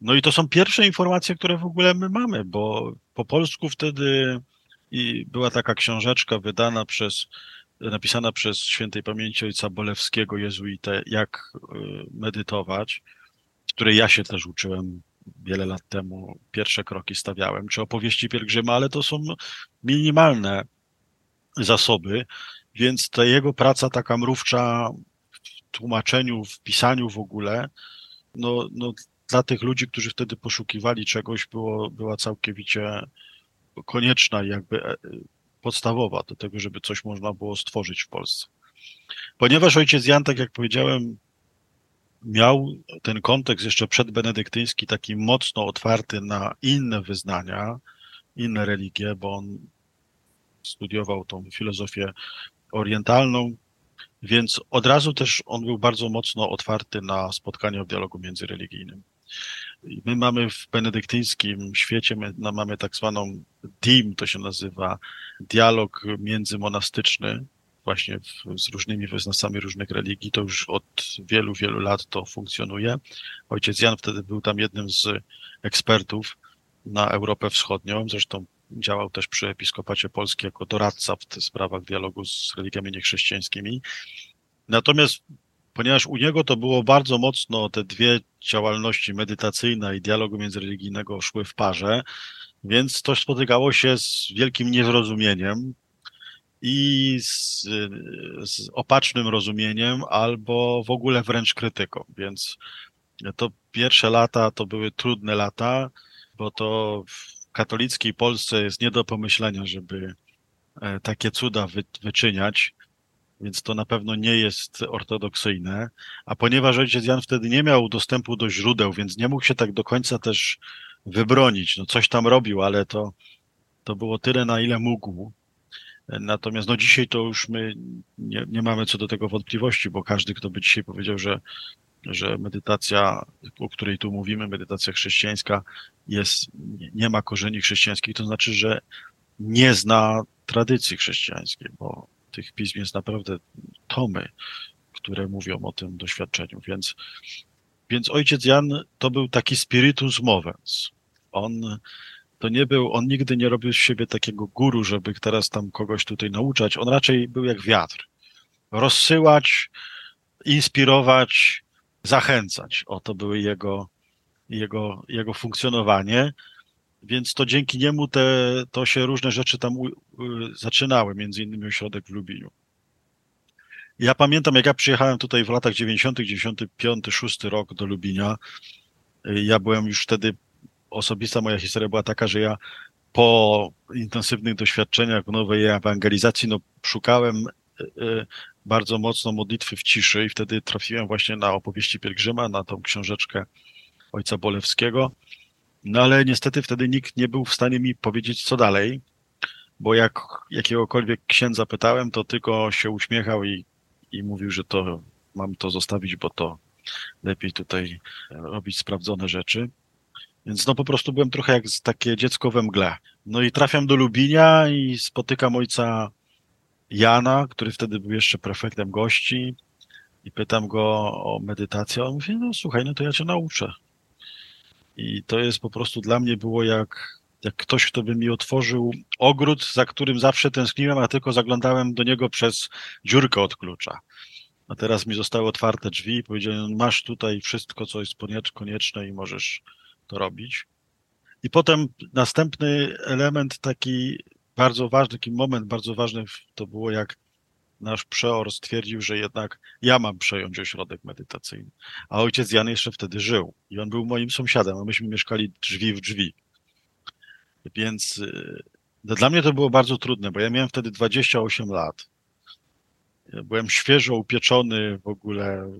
No i to są pierwsze informacje, które w ogóle my mamy, bo po polsku wtedy i była taka książeczka wydana przez, napisana przez świętej pamięci ojca Bolewskiego, jezuitę, jak y, medytować, której ja się też uczyłem wiele lat temu, pierwsze kroki stawiałem, czy opowieści pielgrzyma, ale to są minimalne zasoby, więc ta jego praca taka mrówcza w tłumaczeniu, w pisaniu w ogóle, no, no dla tych ludzi, którzy wtedy poszukiwali czegoś, było, była całkowicie konieczna i jakby e, podstawowa do tego, żeby coś można było stworzyć w Polsce. Ponieważ ojciec Jan, tak jak powiedziałem, miał ten kontekst jeszcze przedbenedyktyński taki mocno otwarty na inne wyznania, inne religie, bo on studiował tą filozofię orientalną, więc od razu też on był bardzo mocno otwarty na spotkania w dialogu międzyreligijnym. My mamy w benedyktyńskim świecie, my mamy tak zwaną DIM, to się nazywa, dialog międzymonastyczny, właśnie w, z różnymi wyznawcami różnych religii. To już od wielu, wielu lat to funkcjonuje. Ojciec Jan wtedy był tam jednym z ekspertów na Europę Wschodnią, zresztą działał też przy Episkopacie Polskim jako doradca w tych sprawach dialogu z religiami niechrześcijańskimi. Natomiast ponieważ u niego to było bardzo mocno, te dwie działalności, medytacyjna i dialogu międzyreligijnego szły w parze, więc to spotykało się z wielkim niezrozumieniem i z, z opacznym rozumieniem, albo w ogóle wręcz krytyką. Więc to pierwsze lata to były trudne lata, bo to w katolickiej Polsce jest nie do pomyślenia, żeby e, takie cuda wy, wyczyniać więc to na pewno nie jest ortodoksyjne. A ponieważ ojciec Jan wtedy nie miał dostępu do źródeł, więc nie mógł się tak do końca też wybronić. No coś tam robił, ale to, to było tyle, na ile mógł. Natomiast no dzisiaj to już my nie, nie mamy co do tego wątpliwości, bo każdy, kto by dzisiaj powiedział, że, że medytacja, o której tu mówimy, medytacja chrześcijańska jest, nie ma korzeni chrześcijańskich, to znaczy, że nie zna tradycji chrześcijańskiej, bo tych pism jest naprawdę tomy. które mówią o tym doświadczeniu. Więc, więc ojciec Jan to był taki spiritus movens. On to nie był, on nigdy nie robił z siebie takiego guru, żeby teraz tam kogoś tutaj nauczać. On raczej był jak wiatr. Rozsyłać, inspirować, zachęcać. O, to były jego, jego, jego funkcjonowanie. Więc to dzięki niemu te, to się różne rzeczy tam u, zaczynały, między innymi ośrodek w Lubieniu. Ja pamiętam, jak ja przyjechałem tutaj w latach 90., 95, 6 rok do Lubinia. Ja byłem już wtedy, osobista moja historia była taka, że ja po intensywnych doświadczeniach w nowej ewangelizacji, no szukałem e, e, bardzo mocno modlitwy w ciszy i wtedy trafiłem właśnie na opowieści pielgrzyma, na tą książeczkę ojca Bolewskiego. No ale niestety wtedy nikt nie był w stanie mi powiedzieć, co dalej, bo jak jakiegokolwiek księdza pytałem, to tylko się uśmiechał i, i mówił, że to mam to zostawić, bo to lepiej tutaj robić sprawdzone rzeczy. Więc no po prostu byłem trochę jak takie dziecko we mgle. No i trafiam do Lubinia i spotykam ojca Jana, który wtedy był jeszcze prefektem gości i pytam go o medytację. On mówi, no słuchaj, no to ja cię nauczę. I to jest po prostu dla mnie było jak, jak ktoś, kto by mi otworzył ogród, za którym zawsze tęskniłem, a tylko zaglądałem do niego przez dziurkę od klucza. A teraz mi zostały otwarte drzwi i powiedziałem, masz tutaj wszystko, co jest konieczne i możesz to robić. I potem następny element taki bardzo ważny, taki moment bardzo ważny to było jak nasz przeor stwierdził, że jednak ja mam przejąć ośrodek medytacyjny. A ojciec Jan jeszcze wtedy żył i on był moim sąsiadem, a myśmy mieszkali drzwi w drzwi. Więc y, dla mnie to było bardzo trudne, bo ja miałem wtedy 28 lat. Byłem świeżo upieczony w ogóle,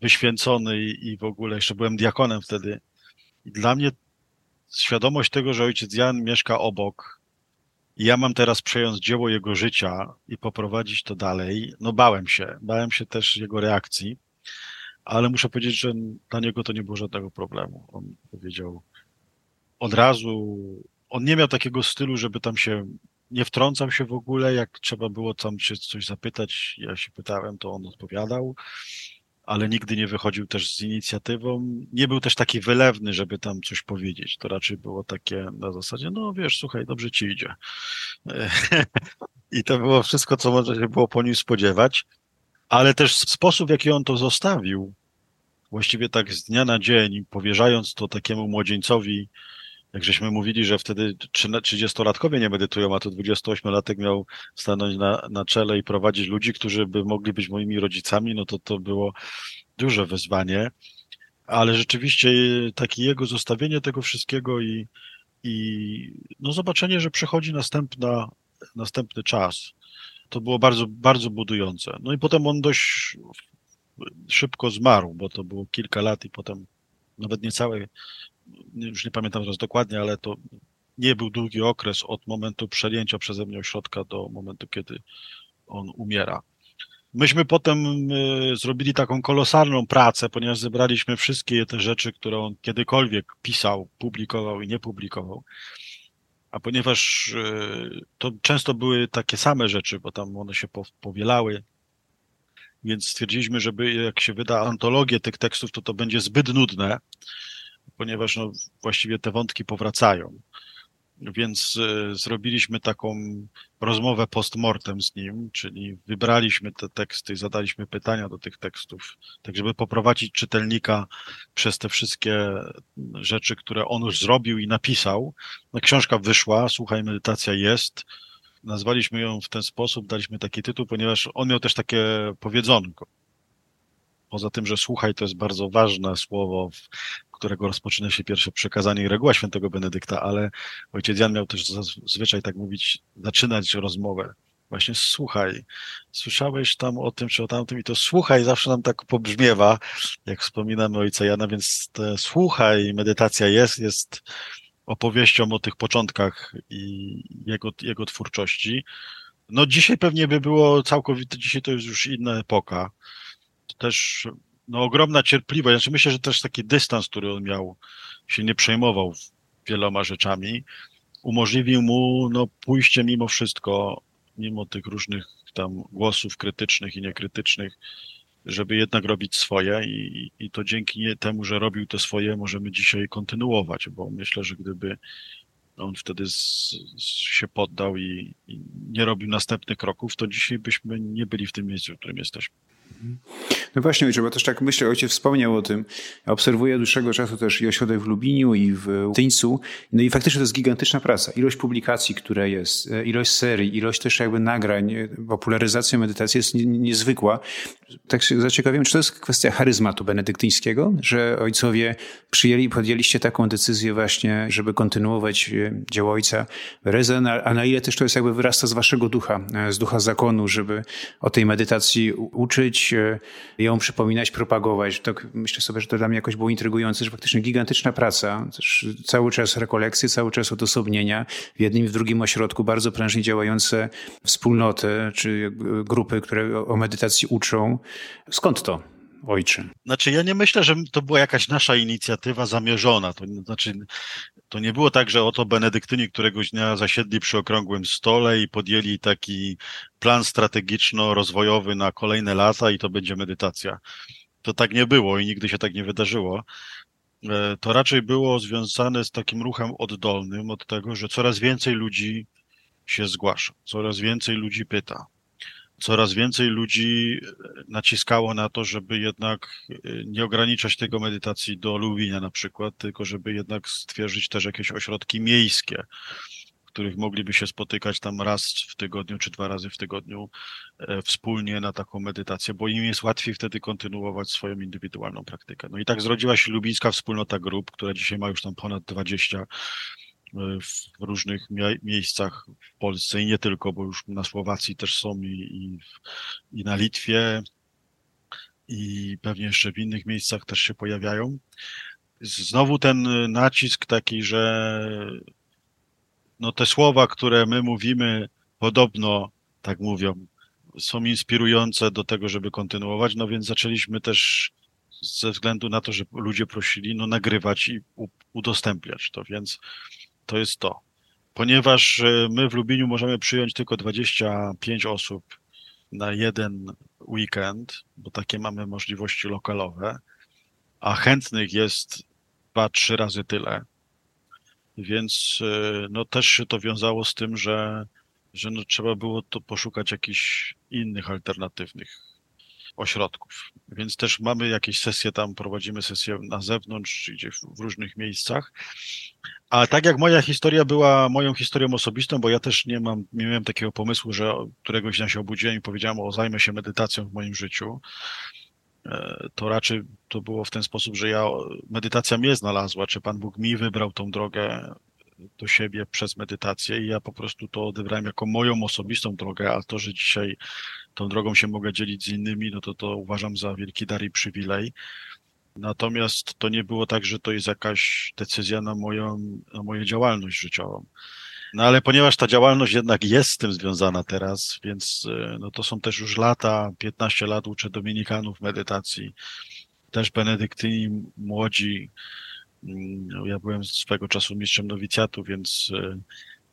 wyświęcony i w ogóle jeszcze byłem diakonem wtedy. I dla mnie świadomość tego, że ojciec Jan mieszka obok ja mam teraz przejąć dzieło jego życia i poprowadzić to dalej, no bałem się. Bałem się też jego reakcji, ale muszę powiedzieć, że dla niego to nie było żadnego problemu. On powiedział od razu, on nie miał takiego stylu, żeby tam się nie wtrącał się w ogóle, jak trzeba było tam się coś zapytać, ja się pytałem, to on odpowiadał ale nigdy nie wychodził też z inicjatywą. Nie był też taki wylewny, żeby tam coś powiedzieć. To raczej było takie na zasadzie, no wiesz, słuchaj, dobrze ci idzie. I to było wszystko, co można się było po nim spodziewać, ale też sposób, w jaki on to zostawił, właściwie tak z dnia na dzień, powierzając to takiemu młodzieńcowi, jak żeśmy mówili, że wtedy 30-latkowie nie medytują, a to 28-latek miał stanąć na, na czele i prowadzić ludzi, którzy by mogli być moimi rodzicami, no to to było duże wyzwanie. Ale rzeczywiście takie jego zostawienie tego wszystkiego i, i no zobaczenie, że przychodzi następna, następny czas, to było bardzo, bardzo budujące. No i potem on dość szybko zmarł, bo to było kilka lat i potem nawet niecałe już nie pamiętam teraz dokładnie, ale to nie był długi okres od momentu przejęcia przeze mnie ośrodka do momentu, kiedy on umiera. Myśmy potem y, zrobili taką kolosalną pracę, ponieważ zebraliśmy wszystkie te rzeczy, które on kiedykolwiek pisał, publikował i nie publikował. A ponieważ y, to często były takie same rzeczy, bo tam one się powielały, więc stwierdziliśmy, żeby jak się wyda antologię tych tekstów, to to będzie zbyt nudne ponieważ no, właściwie te wątki powracają. Więc e, zrobiliśmy taką rozmowę post-mortem z nim, czyli wybraliśmy te teksty zadaliśmy pytania do tych tekstów, tak żeby poprowadzić czytelnika przez te wszystkie rzeczy, które on już zrobił i napisał. No, książka wyszła, Słuchaj, medytacja jest. Nazwaliśmy ją w ten sposób, daliśmy taki tytuł, ponieważ on miał też takie powiedzonko. Poza tym, że słuchaj to jest bardzo ważne słowo w którego rozpoczyna się pierwsze przekazanie i reguła świętego Benedykta, ale ojciec Jan miał też zazwyczaj tak mówić, zaczynać rozmowę. Właśnie słuchaj, słyszałeś tam o tym czy o tamtym i to słuchaj zawsze nam tak pobrzmiewa, jak wspominamy ojca Jana, więc słuchaj, medytacja jest, jest opowieścią o tych początkach i jego, jego twórczości. No dzisiaj pewnie by było całkowicie, dzisiaj to jest już inna epoka. Też no, ogromna cierpliwość. Znaczy myślę, że też taki dystans, który on miał, się nie przejmował wieloma rzeczami, umożliwił mu no, pójście mimo wszystko mimo tych różnych tam głosów krytycznych i niekrytycznych, żeby jednak robić swoje i, i to dzięki temu, że robił to swoje, możemy dzisiaj kontynuować, bo myślę, że gdyby on wtedy z, z się poddał i, i, nie robił następnych kroków, to dzisiaj byśmy nie byli w tym miejscu, w którym jesteśmy. No właśnie, ojcze, bo też tak myślę, ojciec wspomniał o tym. Ja obserwuję od dłuższego czasu też i ośrodek w Lubiniu, i w Tyńcu. No i faktycznie to jest gigantyczna praca. Ilość publikacji, która jest, e, ilość serii, ilość też jakby nagrań, e, popularyzacja medytacji jest niezwykła. Tak się zaciekawiłem, czy to jest kwestia charyzmatu benedyktyńskiego, że ojcowie przyjęli i podjęliście taką decyzję właśnie, żeby kontynuować e, dzieło ojca Reza, a na ile też to jest jakby wyrasta z waszego ducha, z ducha zakonu, żeby o tej medytacji uczyć, ją przypominać, propagować. Tak myślę sobie, że to dla mnie jakoś było intrygujące, że faktycznie gigantyczna praca, cały czas rekolekcje, cały czas odosobnienia w jednym i w drugim ośrodku, bardzo prężnie działające wspólnoty czy grupy, które o medytacji uczą. Skąd to? Ojcze? Znaczy, ja nie myślę, że to była jakaś nasza inicjatywa zamierzona. To znaczy, to nie było tak, że oto benedyktyni któregoś dnia zasiedli przy okrągłym stole i podjęli taki plan strategiczno-rozwojowy na kolejne lata i to będzie medytacja. To tak nie było i nigdy się tak nie wydarzyło. E, to raczej było związane z takim ruchem oddolnym od tego, że coraz więcej ludzi się zgłasza, coraz więcej ludzi pyta coraz więcej ludzi naciskało na to, żeby jednak e, nie ograniczać tego medytacji do Lubinia na przykład, tylko żeby jednak stwierdzić też jakieś ośrodki miejskie, w których mogliby się spotykać tam raz w tygodniu czy dwa razy w tygodniu e, wspólnie na taką medytację, bo im jest łatwiej wtedy kontynuować swoją indywidualną praktykę. No i tak zrodziła się Lubińska Wspólnota Grup, która dzisiaj ma już tam ponad 20 w różnych miejscach w Polsce i nie tylko, bo już na Słowacji też są i, i, i na Litwie i pewnie jeszcze w innych miejscach też się pojawiają. Znowu ten nacisk taki, że no te słowa, które my mówimy, podobno, tak mówią, są inspirujące do tego, żeby kontynuować, no więc zaczęliśmy też ze względu na to, że ludzie prosili, no nagrywać i udostępniać to, więc to jest to. Ponieważ e, my w Lubieniu możemy przyjąć tylko 25 osób na jeden weekend, bo takie mamy możliwości lokalowe, a chętnych jest dwa, trzy razy tyle. Więc e, no, też się to wiązało z tym, że, że no, trzeba było to poszukać jakichś innych alternatywnych ośrodków. Więc też mamy jakieś sesje tam, prowadzimy sesje na zewnątrz, gdzieś w różnych miejscach. A tak jak moja historia była moją historią osobistą, bo ja też nie mam, nie miałem takiego pomysłu, że któregoś dnia się obudziłem i powiedziałem, o zajmę się medytacją w moim życiu, e, to raczej to było w ten sposób, że ja, medytacja mnie znalazła, czy Pan Bóg mi wybrał tą drogę do siebie przez medytację i ja po prostu to odebrałem jako moją osobistą drogę, a to, że dzisiaj tą drogą się mogę dzielić z innymi, no to to uważam za wielki dar i przywilej. Natomiast to nie było tak, że to jest jakaś decyzja na moją, na moją działalność życiową. No ale ponieważ ta działalność jednak jest z tym związana teraz, więc e, no to są też już lata, 15 lat uczę dominikanów medytacji, też benedyktyni młodzi. Mm, no, ja byłem swego czasu mistrzem nowicjatu, więc e,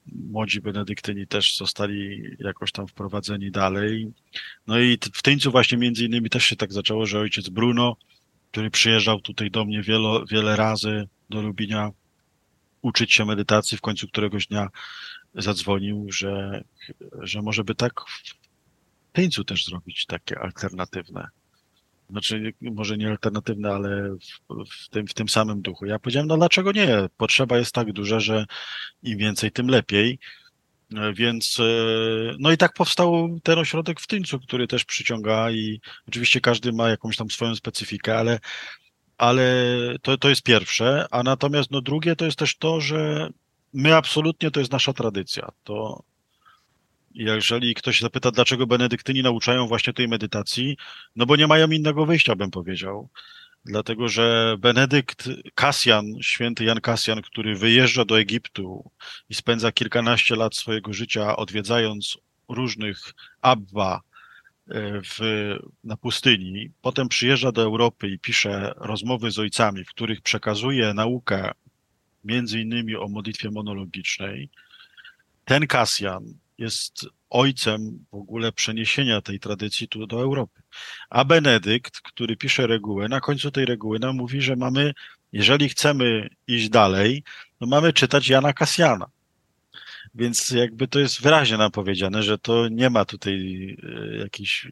młodzi benedyktyni też zostali jakoś tam wprowadzeni dalej. No i w Tyńcu właśnie między innymi też się tak zaczęło, że ojciec Bruno który przyjeżdżał tutaj do mnie wiele, wiele razy do Lubinia uczyć się medytacji, w końcu któregoś dnia zadzwonił, że, że może by tak w Tyńcu też zrobić takie alternatywne. Znaczy, może nie alternatywne, ale w, w, tym, w tym samym duchu. Ja powiedziałem, no dlaczego nie? Potrzeba jest tak duża, że im więcej, tym lepiej. E, więc, e, no i tak powstał ten ośrodek w Tyńcu, który też przyciąga i oczywiście każdy ma jakąś tam swoją specyfikę, ale, ale to, to jest pierwsze, a natomiast no drugie to jest też to, że my absolutnie to jest nasza tradycja. To jeżeli ktoś zapyta, dlaczego benedyktyni nauczają właśnie tej medytacji, no bo nie mają innego wyjścia, bym powiedział dlatego że Benedykt Kasjan, święty Jan Kasjan, który wyjeżdża do Egiptu i spędza kilkanaście lat swojego życia odwiedzając różnych Abba e, w, na pustyni, potem przyjeżdża do Europy i pisze rozmowy z ojcami, w których przekazuje naukę między innymi o modlitwie monologicznej. Ten Kasjan jest ojcem w ogóle przeniesienia tej tradycji tu do Europy. A Benedykt, który pisze regułę, na końcu tej reguły nam mówi, że mamy, jeżeli chcemy iść dalej, to mamy czytać Jana Kasjana. Więc jakby to jest wyraźnie nam powiedziane, że to nie ma tutaj e, jakichś e,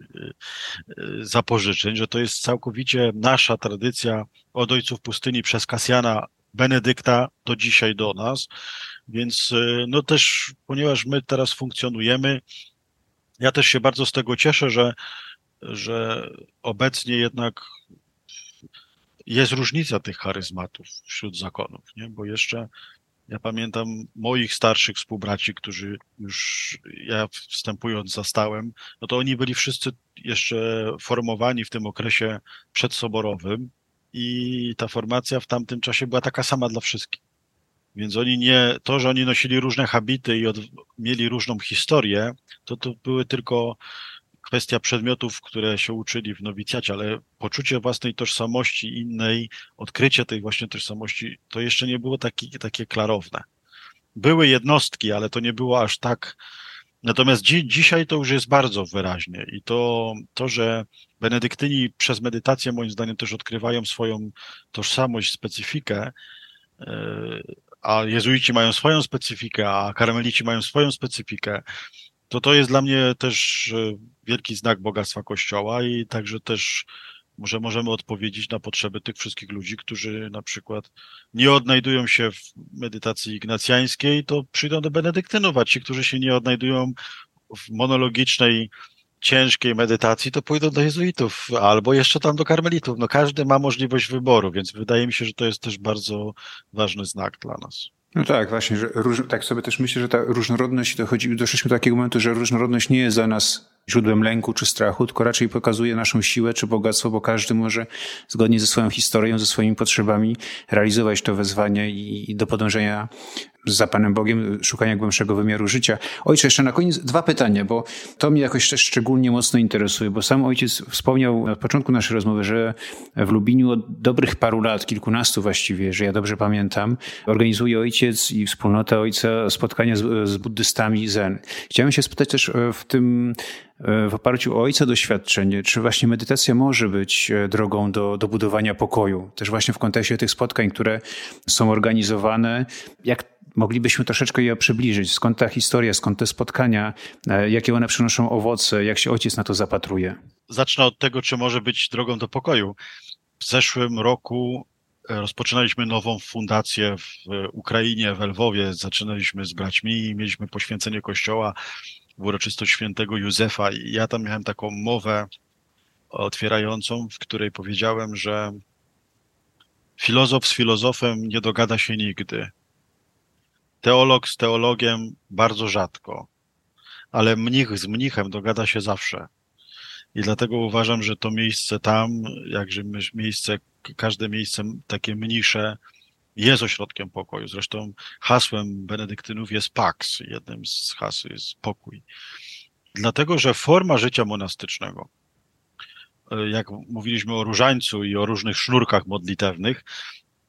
e, zapożyczeń, że to jest całkowicie nasza tradycja od ojców pustyni przez Kasjana Benedykta do dzisiaj do nas. Więc no też, ponieważ my teraz funkcjonujemy, ja też się bardzo z tego cieszę, że, że obecnie jednak jest różnica tych charyzmatów wśród zakonów, nie? bo jeszcze ja pamiętam moich starszych współbraci, którzy już ja wstępując zastałem, no to oni byli wszyscy jeszcze formowani w tym okresie przedsoborowym i ta formacja w tamtym czasie była taka sama dla wszystkich. Więc oni nie, to, że oni nosili różne habity i od, mieli różną historię, to to były tylko kwestia przedmiotów, które się uczyli w nowicjacie, ale poczucie własnej tożsamości innej, odkrycie tej właśnie tożsamości, to jeszcze nie było taki, takie klarowne. Były jednostki, ale to nie było aż tak. Natomiast dzi dzisiaj to już jest bardzo wyraźnie i to, to, że benedyktyni przez medytację moim zdaniem też odkrywają swoją tożsamość, specyfikę, e, a jezuici mają swoją specyfikę, a karmelici mają swoją specyfikę, to to jest dla mnie też e, wielki znak bogactwa Kościoła i także też może możemy odpowiedzieć na potrzeby tych wszystkich ludzi, którzy na przykład nie odnajdują się w medytacji ignacjańskiej, to przyjdą do benedyktynów, a ci, którzy się nie odnajdują w monologicznej, ciężkiej medytacji, to pójdą do jezuitów albo jeszcze tam do karmelitów. No każdy ma możliwość wyboru, więc wydaje mi się, że to jest też bardzo ważny znak dla nas. No tak, właśnie, że róż, tak sobie też myślę, że ta różnorodność, dochodzi, doszliśmy do takiego momentu, że różnorodność nie jest za nas źródłem lęku czy strachu, tylko raczej pokazuje naszą siłę czy bogactwo, bo każdy może zgodnie ze swoją historią, ze swoimi potrzebami realizować to wezwanie i, do podążenia za Panem Bogiem, szukania głębszego wymiaru życia. Ojcze, jeszcze na koniec dwa pytania, bo to mnie jakoś też szczególnie mocno interesuje, bo sam ojciec wspomniał na początku naszej rozmowy, że w Lubiniu od dobrych paru lat, kilkunastu właściwie, że ja dobrze pamiętam, organizuje ojciec i wspólnota ojca spotkania z, z buddystami zen. Chciałem się spytać też e, w tym, w oparciu o ojca doświadczenie, czy właśnie medytacja może być e, drogą do, do budowania pokoju, też właśnie w kontekście tych spotkań, które są organizowane, jak moglibyśmy troszeczkę je przybliżyć. Skąd ta historia, skąd te spotkania, e, jakie one przynoszą owoce, jak się ojciec na to zapatruje? Zacznę od tego, czy może być drogą do pokoju. W zeszłym roku e, rozpoczynaliśmy nową fundację w Ukrainie, w Lwowie. Zaczynaliśmy z braćmi i mieliśmy poświęcenie kościoła uroczystość świętego Józefa. I ja tam miałem taką mowę otwierającą, w której powiedziałem, że filozof z filozofem nie dogada się nigdy teolog z teologiem bardzo rzadko, ale mnich z mnichem dogada się zawsze. I dlatego uważam, że to miejsce tam, jakże miejsce, każde miejsce takie mniejsze, jest ośrodkiem pokoju. Zresztą hasłem benedyktynów jest pax, jednym z haseł jest pokój. Dlatego, że forma życia monastycznego, jak mówiliśmy o różańcu i o różnych sznurkach modlitewnych,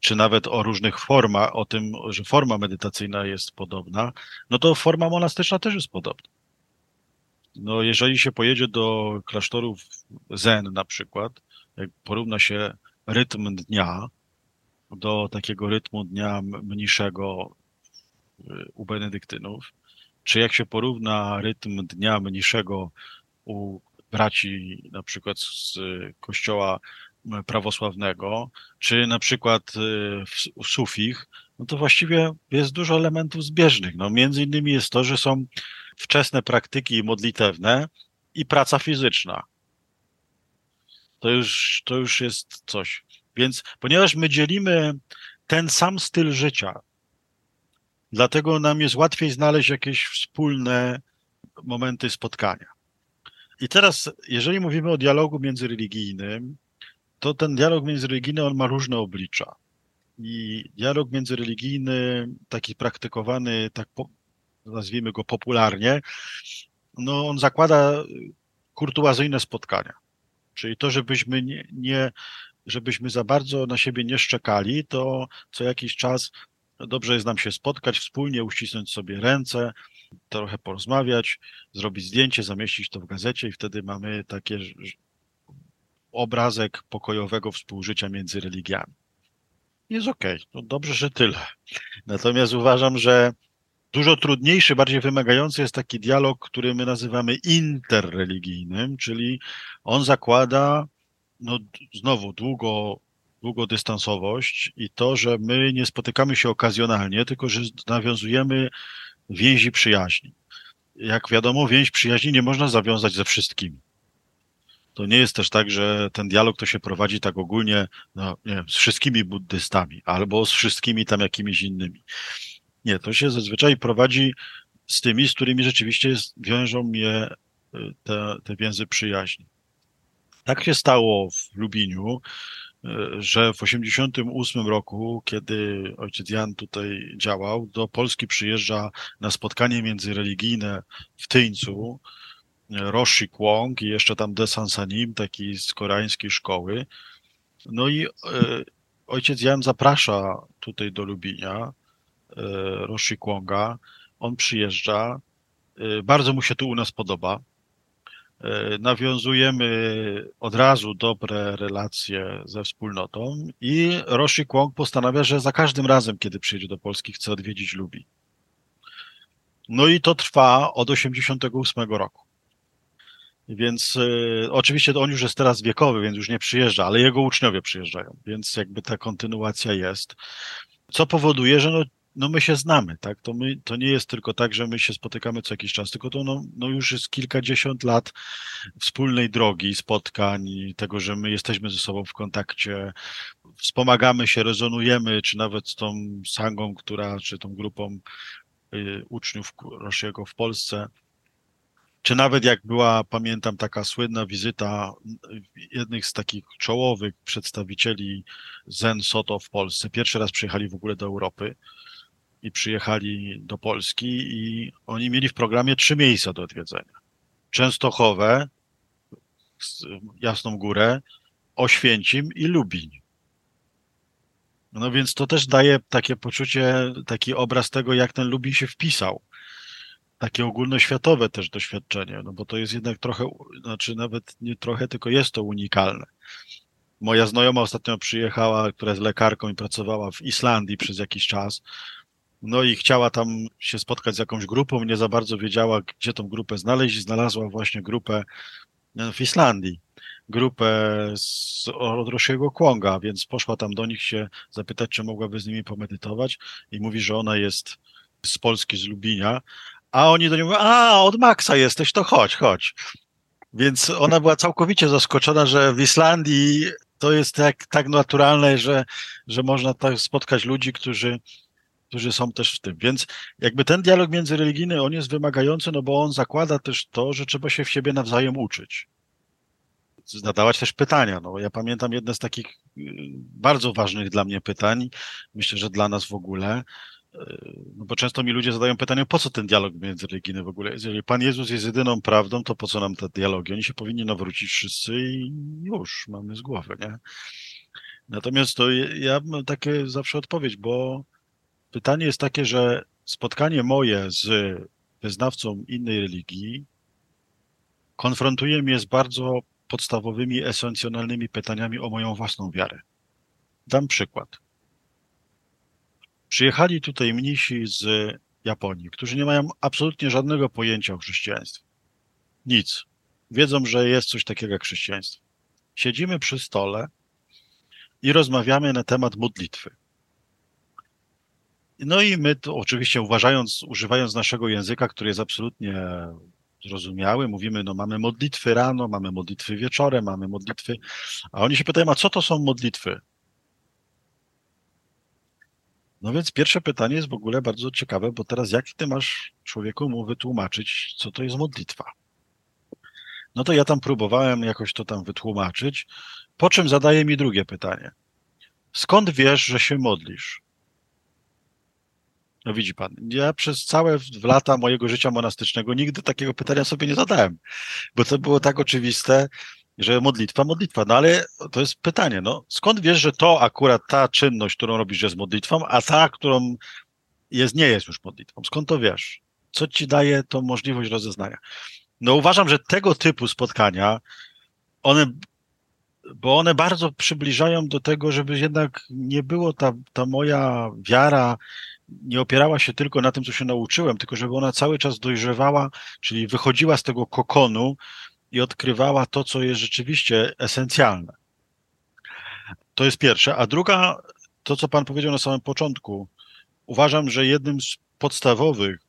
czy nawet o różnych formach, o tym, że forma medytacyjna jest podobna, no to forma monastyczna też jest podobna. No, jeżeli się pojedzie do klasztorów Zen na przykład, jak porówna się rytm dnia do takiego rytmu dnia mniejszego u benedyktynów, czy jak się porówna rytm dnia mniejszego u braci na przykład z kościoła prawosławnego, czy na przykład y, w sufich, no to właściwie jest dużo elementów zbieżnych. No, między innymi jest to, że są wczesne praktyki modlitewne i praca fizyczna. To już, to już jest coś. Więc ponieważ my dzielimy ten sam styl życia, dlatego nam jest łatwiej znaleźć jakieś wspólne momenty spotkania. I teraz, jeżeli mówimy o dialogu międzyreligijnym, to ten dialog międzyreligijny on ma różne oblicza. I dialog międzyreligijny, taki praktykowany, tak po, nazwijmy go popularnie, no on zakłada kurtuazyjne spotkania. Czyli to, żebyśmy nie, nie żebyśmy za bardzo na siebie nie szczekali, to co jakiś czas dobrze jest nam się spotkać wspólnie, uścisnąć sobie ręce, trochę porozmawiać, zrobić zdjęcie, zamieścić to w gazecie i wtedy mamy taki obrazek pokojowego współżycia między religiami. Jest okej, okay. no dobrze, że tyle. Natomiast uważam, że dużo trudniejszy, bardziej wymagający jest taki dialog, który my nazywamy interreligijnym, czyli on zakłada no, znowu długo, długodystansowość i to, że my nie spotykamy się okazjonalnie, tylko że nawiązujemy więzi przyjaźni. Jak wiadomo, więź przyjaźni nie można zawiązać ze wszystkimi. To nie jest też tak, że ten dialog to się prowadzi tak ogólnie no, nie wiem, z wszystkimi buddystami albo z wszystkimi tam jakimiś innymi. Nie, to się zazwyczaj prowadzi z tymi, z którymi rzeczywiście wiążą mnie y, te, te więzy przyjaźni. Tak się stało w Lubiniu, y, że w 1988 roku, kiedy ojciec Jan tutaj działał, do Polski przyjeżdża na spotkanie międzyreligijne w Tyńcu y, Roshi Kwong i jeszcze tam De Sansanim, taki z koreańskiej szkoły. No i ojciec Jan zaprasza tutaj do Lubinia E, Roshi Kwonga. On przyjeżdża. E, bardzo mu się tu u nas podoba. E, nawiązujemy od razu dobre relacje ze wspólnotą i Roshi Kwong postanawia, że za każdym razem, kiedy przyjedzie do Polski, chce odwiedzić Lubi. No i to trwa od 88 roku. Więc y, oczywiście on już jest teraz wiekowy, więc już nie przyjeżdża, ale jego uczniowie przyjeżdżają, więc jakby ta kontynuacja jest. Co powoduje, że no, no my się znamy, tak? To, my, to nie jest tylko tak, że my się spotykamy co jakiś czas, tylko to no, no już jest kilkadziesiąt lat wspólnej drogi, spotkań, tego, że my jesteśmy ze sobą w kontakcie, wspomagamy się, rezonujemy, czy nawet z tą sangą, która, czy tą grupą y, uczniów Roshiego w Polsce, czy nawet jak była, pamiętam, taka słynna wizyta jednych z takich czołowych przedstawicieli Zen Soto w Polsce. Pierwszy raz przyjechali w ogóle do Europy i przyjechali do Polski i oni mieli w programie trzy miejsca do odwiedzenia. Częstochowę, Jasną Górę, Oświęcim i Lubiń. No więc to też daje takie poczucie, taki obraz tego, jak ten Lubiń się wpisał. Takie ogólnoświatowe też doświadczenie, no bo to jest jednak trochę, znaczy nawet nie trochę, tylko jest to unikalne. Moja znajoma ostatnio przyjechała, która jest lekarką i pracowała w Islandii przez jakiś czas. No i chciała tam się spotkać z jakąś grupą, nie za bardzo wiedziała, gdzie tą grupę znaleźć. Znalazła właśnie grupę e, w Islandii, grupę z, od Roshiego Kłąga, więc poszła tam do nich się zapytać, czy mogłaby z nimi pomedytować i mówi, że ona jest z Polski, z Lubinia, a oni do niej mówią, a od Maxa jesteś, to chodź, chodź. Więc ona była całkowicie zaskoczona, że w Islandii to jest tak, tak naturalne, że, że można tak spotkać ludzi, którzy którzy są też w tym. Więc jakby ten dialog międzyreligijny, on jest wymagający, no bo on zakłada też to, że trzeba się w siebie nawzajem uczyć. Zadawać też pytania. No, ja pamiętam jedne z takich y, bardzo ważnych dla mnie pytań, myślę, że dla nas w ogóle, y, no bo często mi ludzie zadają pytanie, po co ten dialog międzyreligijny w ogóle Jeżeli Pan Jezus jest jedyną prawdą, to po co nam te dialogi? Oni się powinni nawrócić wszyscy i już, mamy z głowy, nie? Natomiast to ja mam takie zawsze odpowiedź, bo Pytanie jest takie, że spotkanie moje z wyznawcą innej religii konfrontuje mnie z bardzo podstawowymi, esencjonalnymi pytaniami o moją własną wiarę. Dam przykład. Przyjechali tutaj mnisi z Japonii, którzy nie mają absolutnie żadnego pojęcia o chrześcijaństwie. Nic. Wiedzą, że jest coś takiego jak chrześcijaństwo. Siedzimy przy stole i rozmawiamy na temat modlitwy. No i my to oczywiście uważając, używając naszego języka, który jest absolutnie zrozumiały, mówimy, no mamy modlitwy rano, mamy modlitwy wieczorem, mamy modlitwy, a oni się pytają, a co to są modlitwy? No więc pierwsze pytanie jest w ogóle bardzo ciekawe, bo teraz jak ty masz człowieku mu wytłumaczyć, co to jest modlitwa? No to ja tam próbowałem jakoś to tam wytłumaczyć, po czym zadaje mi drugie pytanie. Skąd wiesz, że się modlisz? No widzi pan, ja przez całe lata mojego życia monastycznego nigdy takiego pytania sobie nie zadałem, bo to było tak oczywiste, że modlitwa, modlitwa. No ale to jest pytanie, no skąd wiesz, że to akurat ta czynność, którą robisz jest modlitwą, a ta, którą jest, nie jest już modlitwą? Skąd to wiesz? Co ci daje tą możliwość rozeznania? No uważam, że tego typu spotkania, one, bo one bardzo przybliżają do tego, żeby jednak nie było ta, ta moja wiara, nie opierała się tylko na tym, co się nauczyłem, tylko żeby ona cały czas dojrzewała, czyli wychodziła z tego kokonu i odkrywała to, co jest rzeczywiście esencjalne. To jest pierwsze. A druga, to co Pan powiedział na samym początku, uważam, że jednym z podstawowych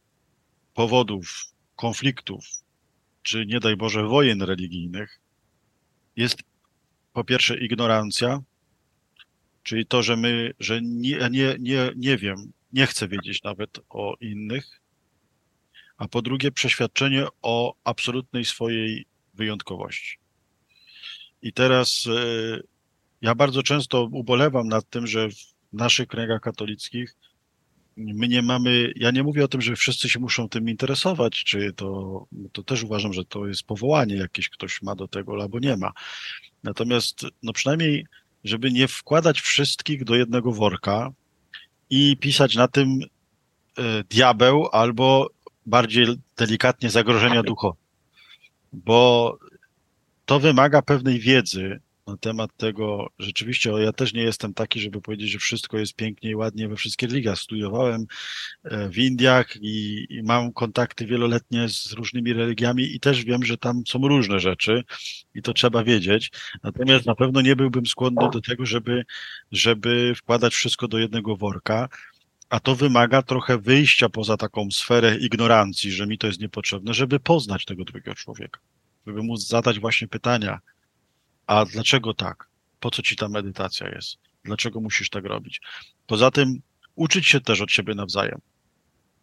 powodów konfliktów, czy nie daj Boże wojen religijnych, jest po pierwsze ignorancja, czyli to, że my, że nie, nie, nie, nie wiem, nie chcę wiedzieć nawet o innych, a po drugie przeświadczenie o absolutnej swojej wyjątkowości. I teraz e, ja bardzo często ubolewam nad tym, że w naszych kręgach katolickich my nie mamy, ja nie mówię o tym, że wszyscy się muszą tym interesować, czy to, to też uważam, że to jest powołanie jakieś ktoś ma do tego albo nie ma. Natomiast no przynajmniej, żeby nie wkładać wszystkich do jednego worka i pisać na tym e, diabeł albo bardziej delikatnie zagrożenia duchowe. Bo to wymaga pewnej wiedzy, na temat tego, rzeczywiście ja też nie jestem taki, żeby powiedzieć, że wszystko jest pięknie i ładnie we wszystkich ligach. Studiowałem e, w Indiach i, i, mam kontakty wieloletnie z różnymi religiami i też wiem, że tam są różne rzeczy i to trzeba wiedzieć. Natomiast na pewno nie byłbym skłonny do tego, żeby, żeby wkładać wszystko do jednego worka. A to wymaga trochę wyjścia poza taką sferę ignorancji, że mi to jest niepotrzebne, żeby poznać tego drugiego człowieka, żeby móc zadać właśnie pytania, a dlaczego tak? Po co ci ta medytacja jest? Dlaczego musisz tak robić? Poza tym uczyć się też od siebie nawzajem.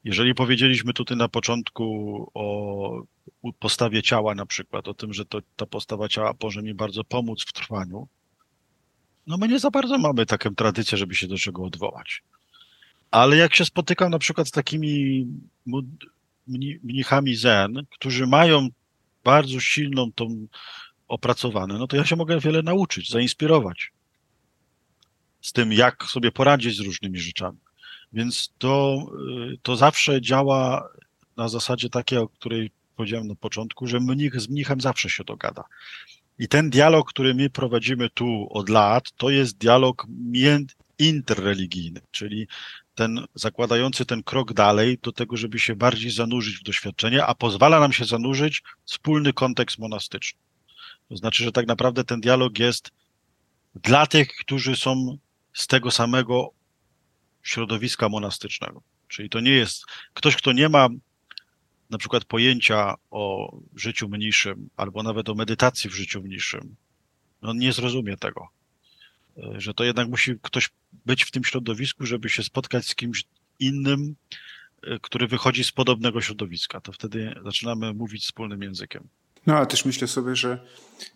Jeżeli powiedzieliśmy tutaj na początku o postawie ciała na przykład, o tym, że to, ta postawa ciała może mi bardzo pomóc w trwaniu, no my nie za bardzo mamy taką tradycję, żeby się do czego odwołać. Ale jak się spotykam na przykład z takimi mnichami zen, którzy mają bardzo silną tą opracowane, no to ja się mogę wiele nauczyć, zainspirować z tym, jak sobie poradzić z różnymi rzeczami. Więc to, y, to zawsze działa na zasadzie takiej, o której powiedziałem na początku, że mnich z mnichem zawsze się dogada. I ten dialog, który my prowadzimy tu od lat, to jest dialog interreligijny, czyli ten zakładający ten krok dalej do tego, żeby się bardziej zanurzyć w doświadczenie, a pozwala nam się zanurzyć wspólny kontekst monastyczny. To znaczy, że tak naprawdę ten dialog jest dla tych, którzy są z tego samego środowiska monastycznego. Czyli to nie jest ktoś, kto nie ma na przykład pojęcia o życiu mniejszym, albo nawet o medytacji w życiu mniejszym. On nie zrozumie tego. Że to jednak musi ktoś być w tym środowisku, żeby się spotkać z kimś innym, który wychodzi z podobnego środowiska. To wtedy zaczynamy mówić wspólnym językiem. No, a też myślę sobie, że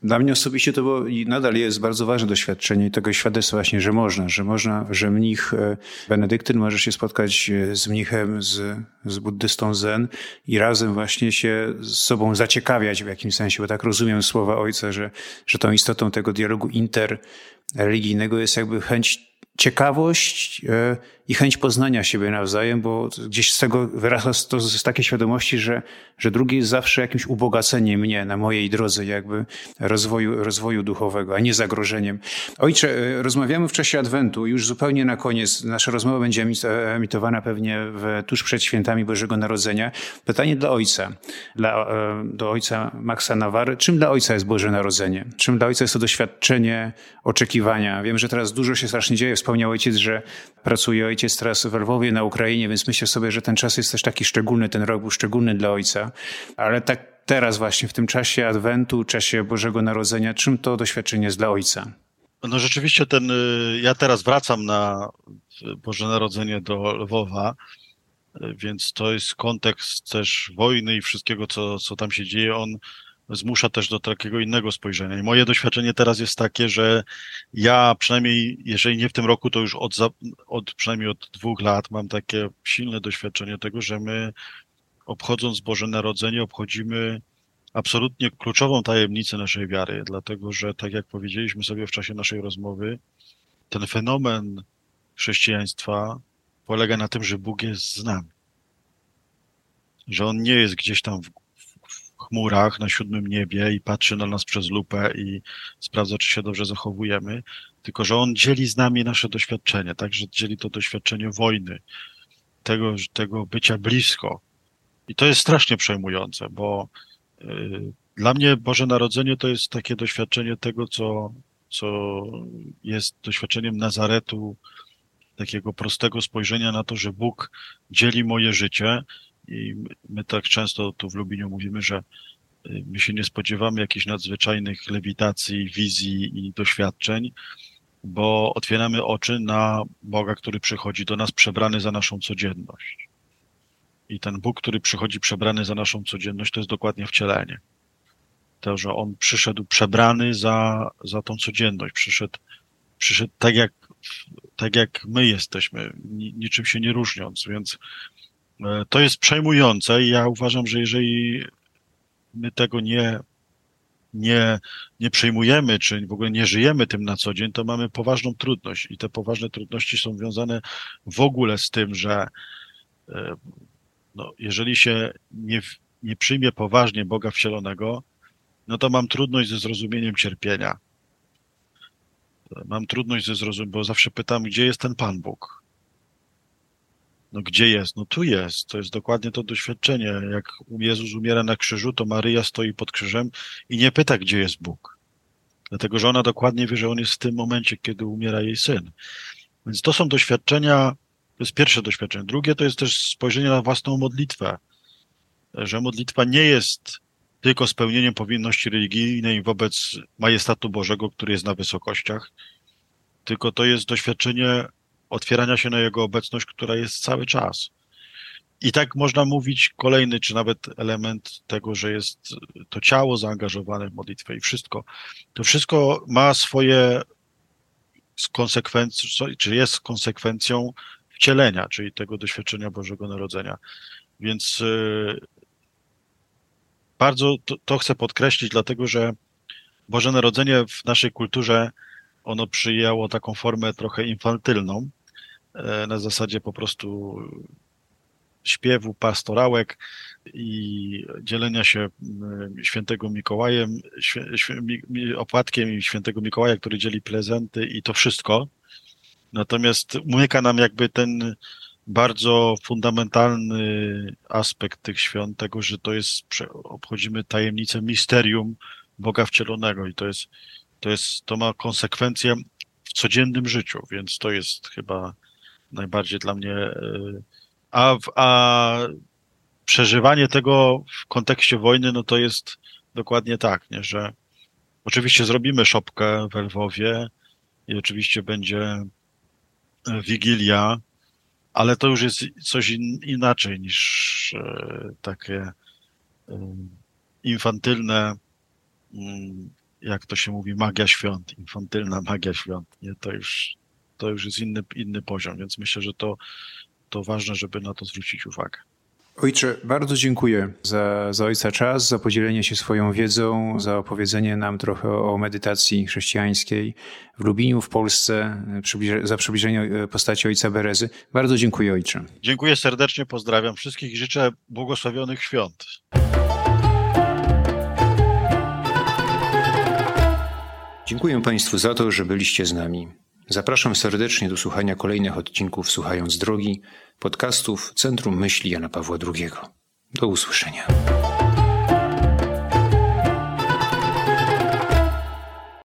dla mnie osobiście to było i nadal jest bardzo ważne doświadczenie i tego świadectwa właśnie, że można, że można, że mnich e, benedyktyn może się spotkać e, z mnichem, z, z buddystą zen i razem właśnie się z sobą zaciekawiać w jakimś sensie, bo tak rozumiem słowa ojca, że, że tą istotą tego dialogu interreligijnego jest jakby chęć ciekawość e, i chęć poznania siebie nawzajem, bo gdzieś z tego wyrasta to z takiej świadomości, że, że drugi jest zawsze jakimś ubogaceniem mnie na mojej drodze jakby rozwoju, rozwoju duchowego, a nie zagrożeniem. Ojcze, e, rozmawiamy w czasie Adwentu, już zupełnie na koniec. Nasza rozmowa będzie emitowana pewnie w, tuż przed świętami Bożego Narodzenia. Pytanie dla ojca, dla, e, do ojca Maxa Nawary. Czym dla ojca jest Boże Narodzenie? Czym dla ojca jest to doświadczenie oczekiwania? Wiem, że teraz dużo się strasznie dzieje. Wspomniał ojciec, że pracuje ojciec teraz w Lwowie na Ukrainie, więc myślę sobie, że ten czas jest też taki szczególny, ten rok był szczególny dla ojca. Ale tak teraz właśnie, w tym czasie Adwentu, czasie Bożego Narodzenia, czym to doświadczenie jest dla ojca? No rzeczywiście ten, y, ja teraz wracam na Boże Narodzenie do Lwowa, y, więc to jest kontekst też wojny i wszystkiego, co, co tam się dzieje. On zmusza też do takiego innego spojrzenia. I moje doświadczenie teraz jest takie, że ja przynajmniej, jeżeli nie w tym roku, to już od, od przynajmniej od dwóch lat mam takie silne doświadczenie tego, że my obchodząc Boże Narodzenie obchodzimy absolutnie kluczową tajemnicę naszej wiary, dlatego że, tak jak powiedzieliśmy sobie w czasie naszej rozmowy, ten fenomen chrześcijaństwa polega na tym, że Bóg jest z nami. Że On nie jest gdzieś tam w, chmurach na siódmym niebie i patrzy na nas przez lupę i sprawdza, czy się dobrze zachowujemy, tylko że On dzieli z nami nasze doświadczenie, także dzieli to doświadczenie wojny, tego, tego bycia blisko. I to jest strasznie przejmujące, bo y, dla mnie Boże Narodzenie to jest takie doświadczenie tego, co, co jest doświadczeniem Nazaretu, takiego prostego spojrzenia na to, że Bóg dzieli moje życie i my tak często tu w Lubieniu mówimy, że y, my się nie spodziewamy jakichś nadzwyczajnych lewitacji, wizji i doświadczeń, bo otwieramy oczy na Boga, który przychodzi do nas przebrany za naszą codzienność. I ten Bóg, który przychodzi przebrany za naszą codzienność, to jest dokładnie wcielenie. To, że On przyszedł przebrany za, za tą codzienność, przyszedł, przyszedł tak jak, tak jak my jesteśmy, niczym się nie różniąc, więc to jest przejmujące i ja uważam, że jeżeli my tego nie nie, nie przejmujemy, czy w ogóle nie żyjemy tym na co dzień, to mamy poważną trudność. I te poważne trudności są związane w ogóle z tym, że e, no, jeżeli się nie, nie przyjmie poważnie Boga wcielonego, no to mam trudność ze zrozumieniem cierpienia. Mam trudność ze zrozumieniem, bo zawsze pytam, gdzie jest ten Pan Bóg? No gdzie jest? No tu jest. To jest dokładnie to doświadczenie. Jak Jezus umiera na krzyżu, to Maryja stoi pod krzyżem i nie pyta, gdzie jest Bóg. Dlatego, że ona dokładnie wie, że On jest w tym momencie, kiedy umiera jej syn. Więc to są doświadczenia, to jest pierwsze doświadczenie. Drugie to jest też spojrzenie na własną modlitwę. Że modlitwa nie jest tylko spełnieniem powinności religijnej wobec majestatu Bożego, który jest na wysokościach, tylko to jest doświadczenie otwierania się na Jego obecność, która jest cały czas. I tak można mówić kolejny, czy nawet element tego, że jest to ciało zaangażowane w modlitwę i wszystko. To wszystko ma swoje konsekwencje, czy jest konsekwencją wcielenia, czyli tego doświadczenia Bożego Narodzenia. Więc y, bardzo to, to chcę podkreślić, dlatego że Boże Narodzenie w naszej kulturze ono przyjęło taką formę trochę infantylną, na zasadzie po prostu śpiewu, pastorałek i dzielenia się świętego Mikołajem, opłatkiem i świętego Mikołaja, który dzieli prezenty i to wszystko. Natomiast umyka nam jakby ten bardzo fundamentalny aspekt tych świąt, tego, że to jest, obchodzimy tajemnicę misterium Boga wcielonego i to jest to jest, to ma konsekwencje w codziennym życiu, więc to jest chyba najbardziej dla mnie. E, a, a przeżywanie tego w kontekście wojny, no to jest dokładnie tak, nie, że oczywiście zrobimy szopkę w Lwowie i oczywiście będzie e, Wigilia, ale to już jest coś in, inaczej niż e, takie infantylne mm, jak to się mówi, magia świąt, infantylna magia świąt. Nie? To, już, to już jest inny, inny poziom, więc myślę, że to, to ważne, żeby na to zwrócić uwagę. Ojcze, bardzo dziękuję za, za Ojca czas, za podzielenie się swoją wiedzą, za opowiedzenie nam trochę o medytacji chrześcijańskiej w Lubiniu, w Polsce, za przybliżenie postaci Ojca Berezy. Bardzo dziękuję Ojcze. Dziękuję serdecznie, pozdrawiam wszystkich i życzę błogosławionych świąt. Dziękuję Państwu za to, że byliście z nami. Zapraszam serdecznie do słuchania kolejnych odcinków Słuchając Drogi, podcastów Centrum Myśli Jana Pawła II. Do usłyszenia.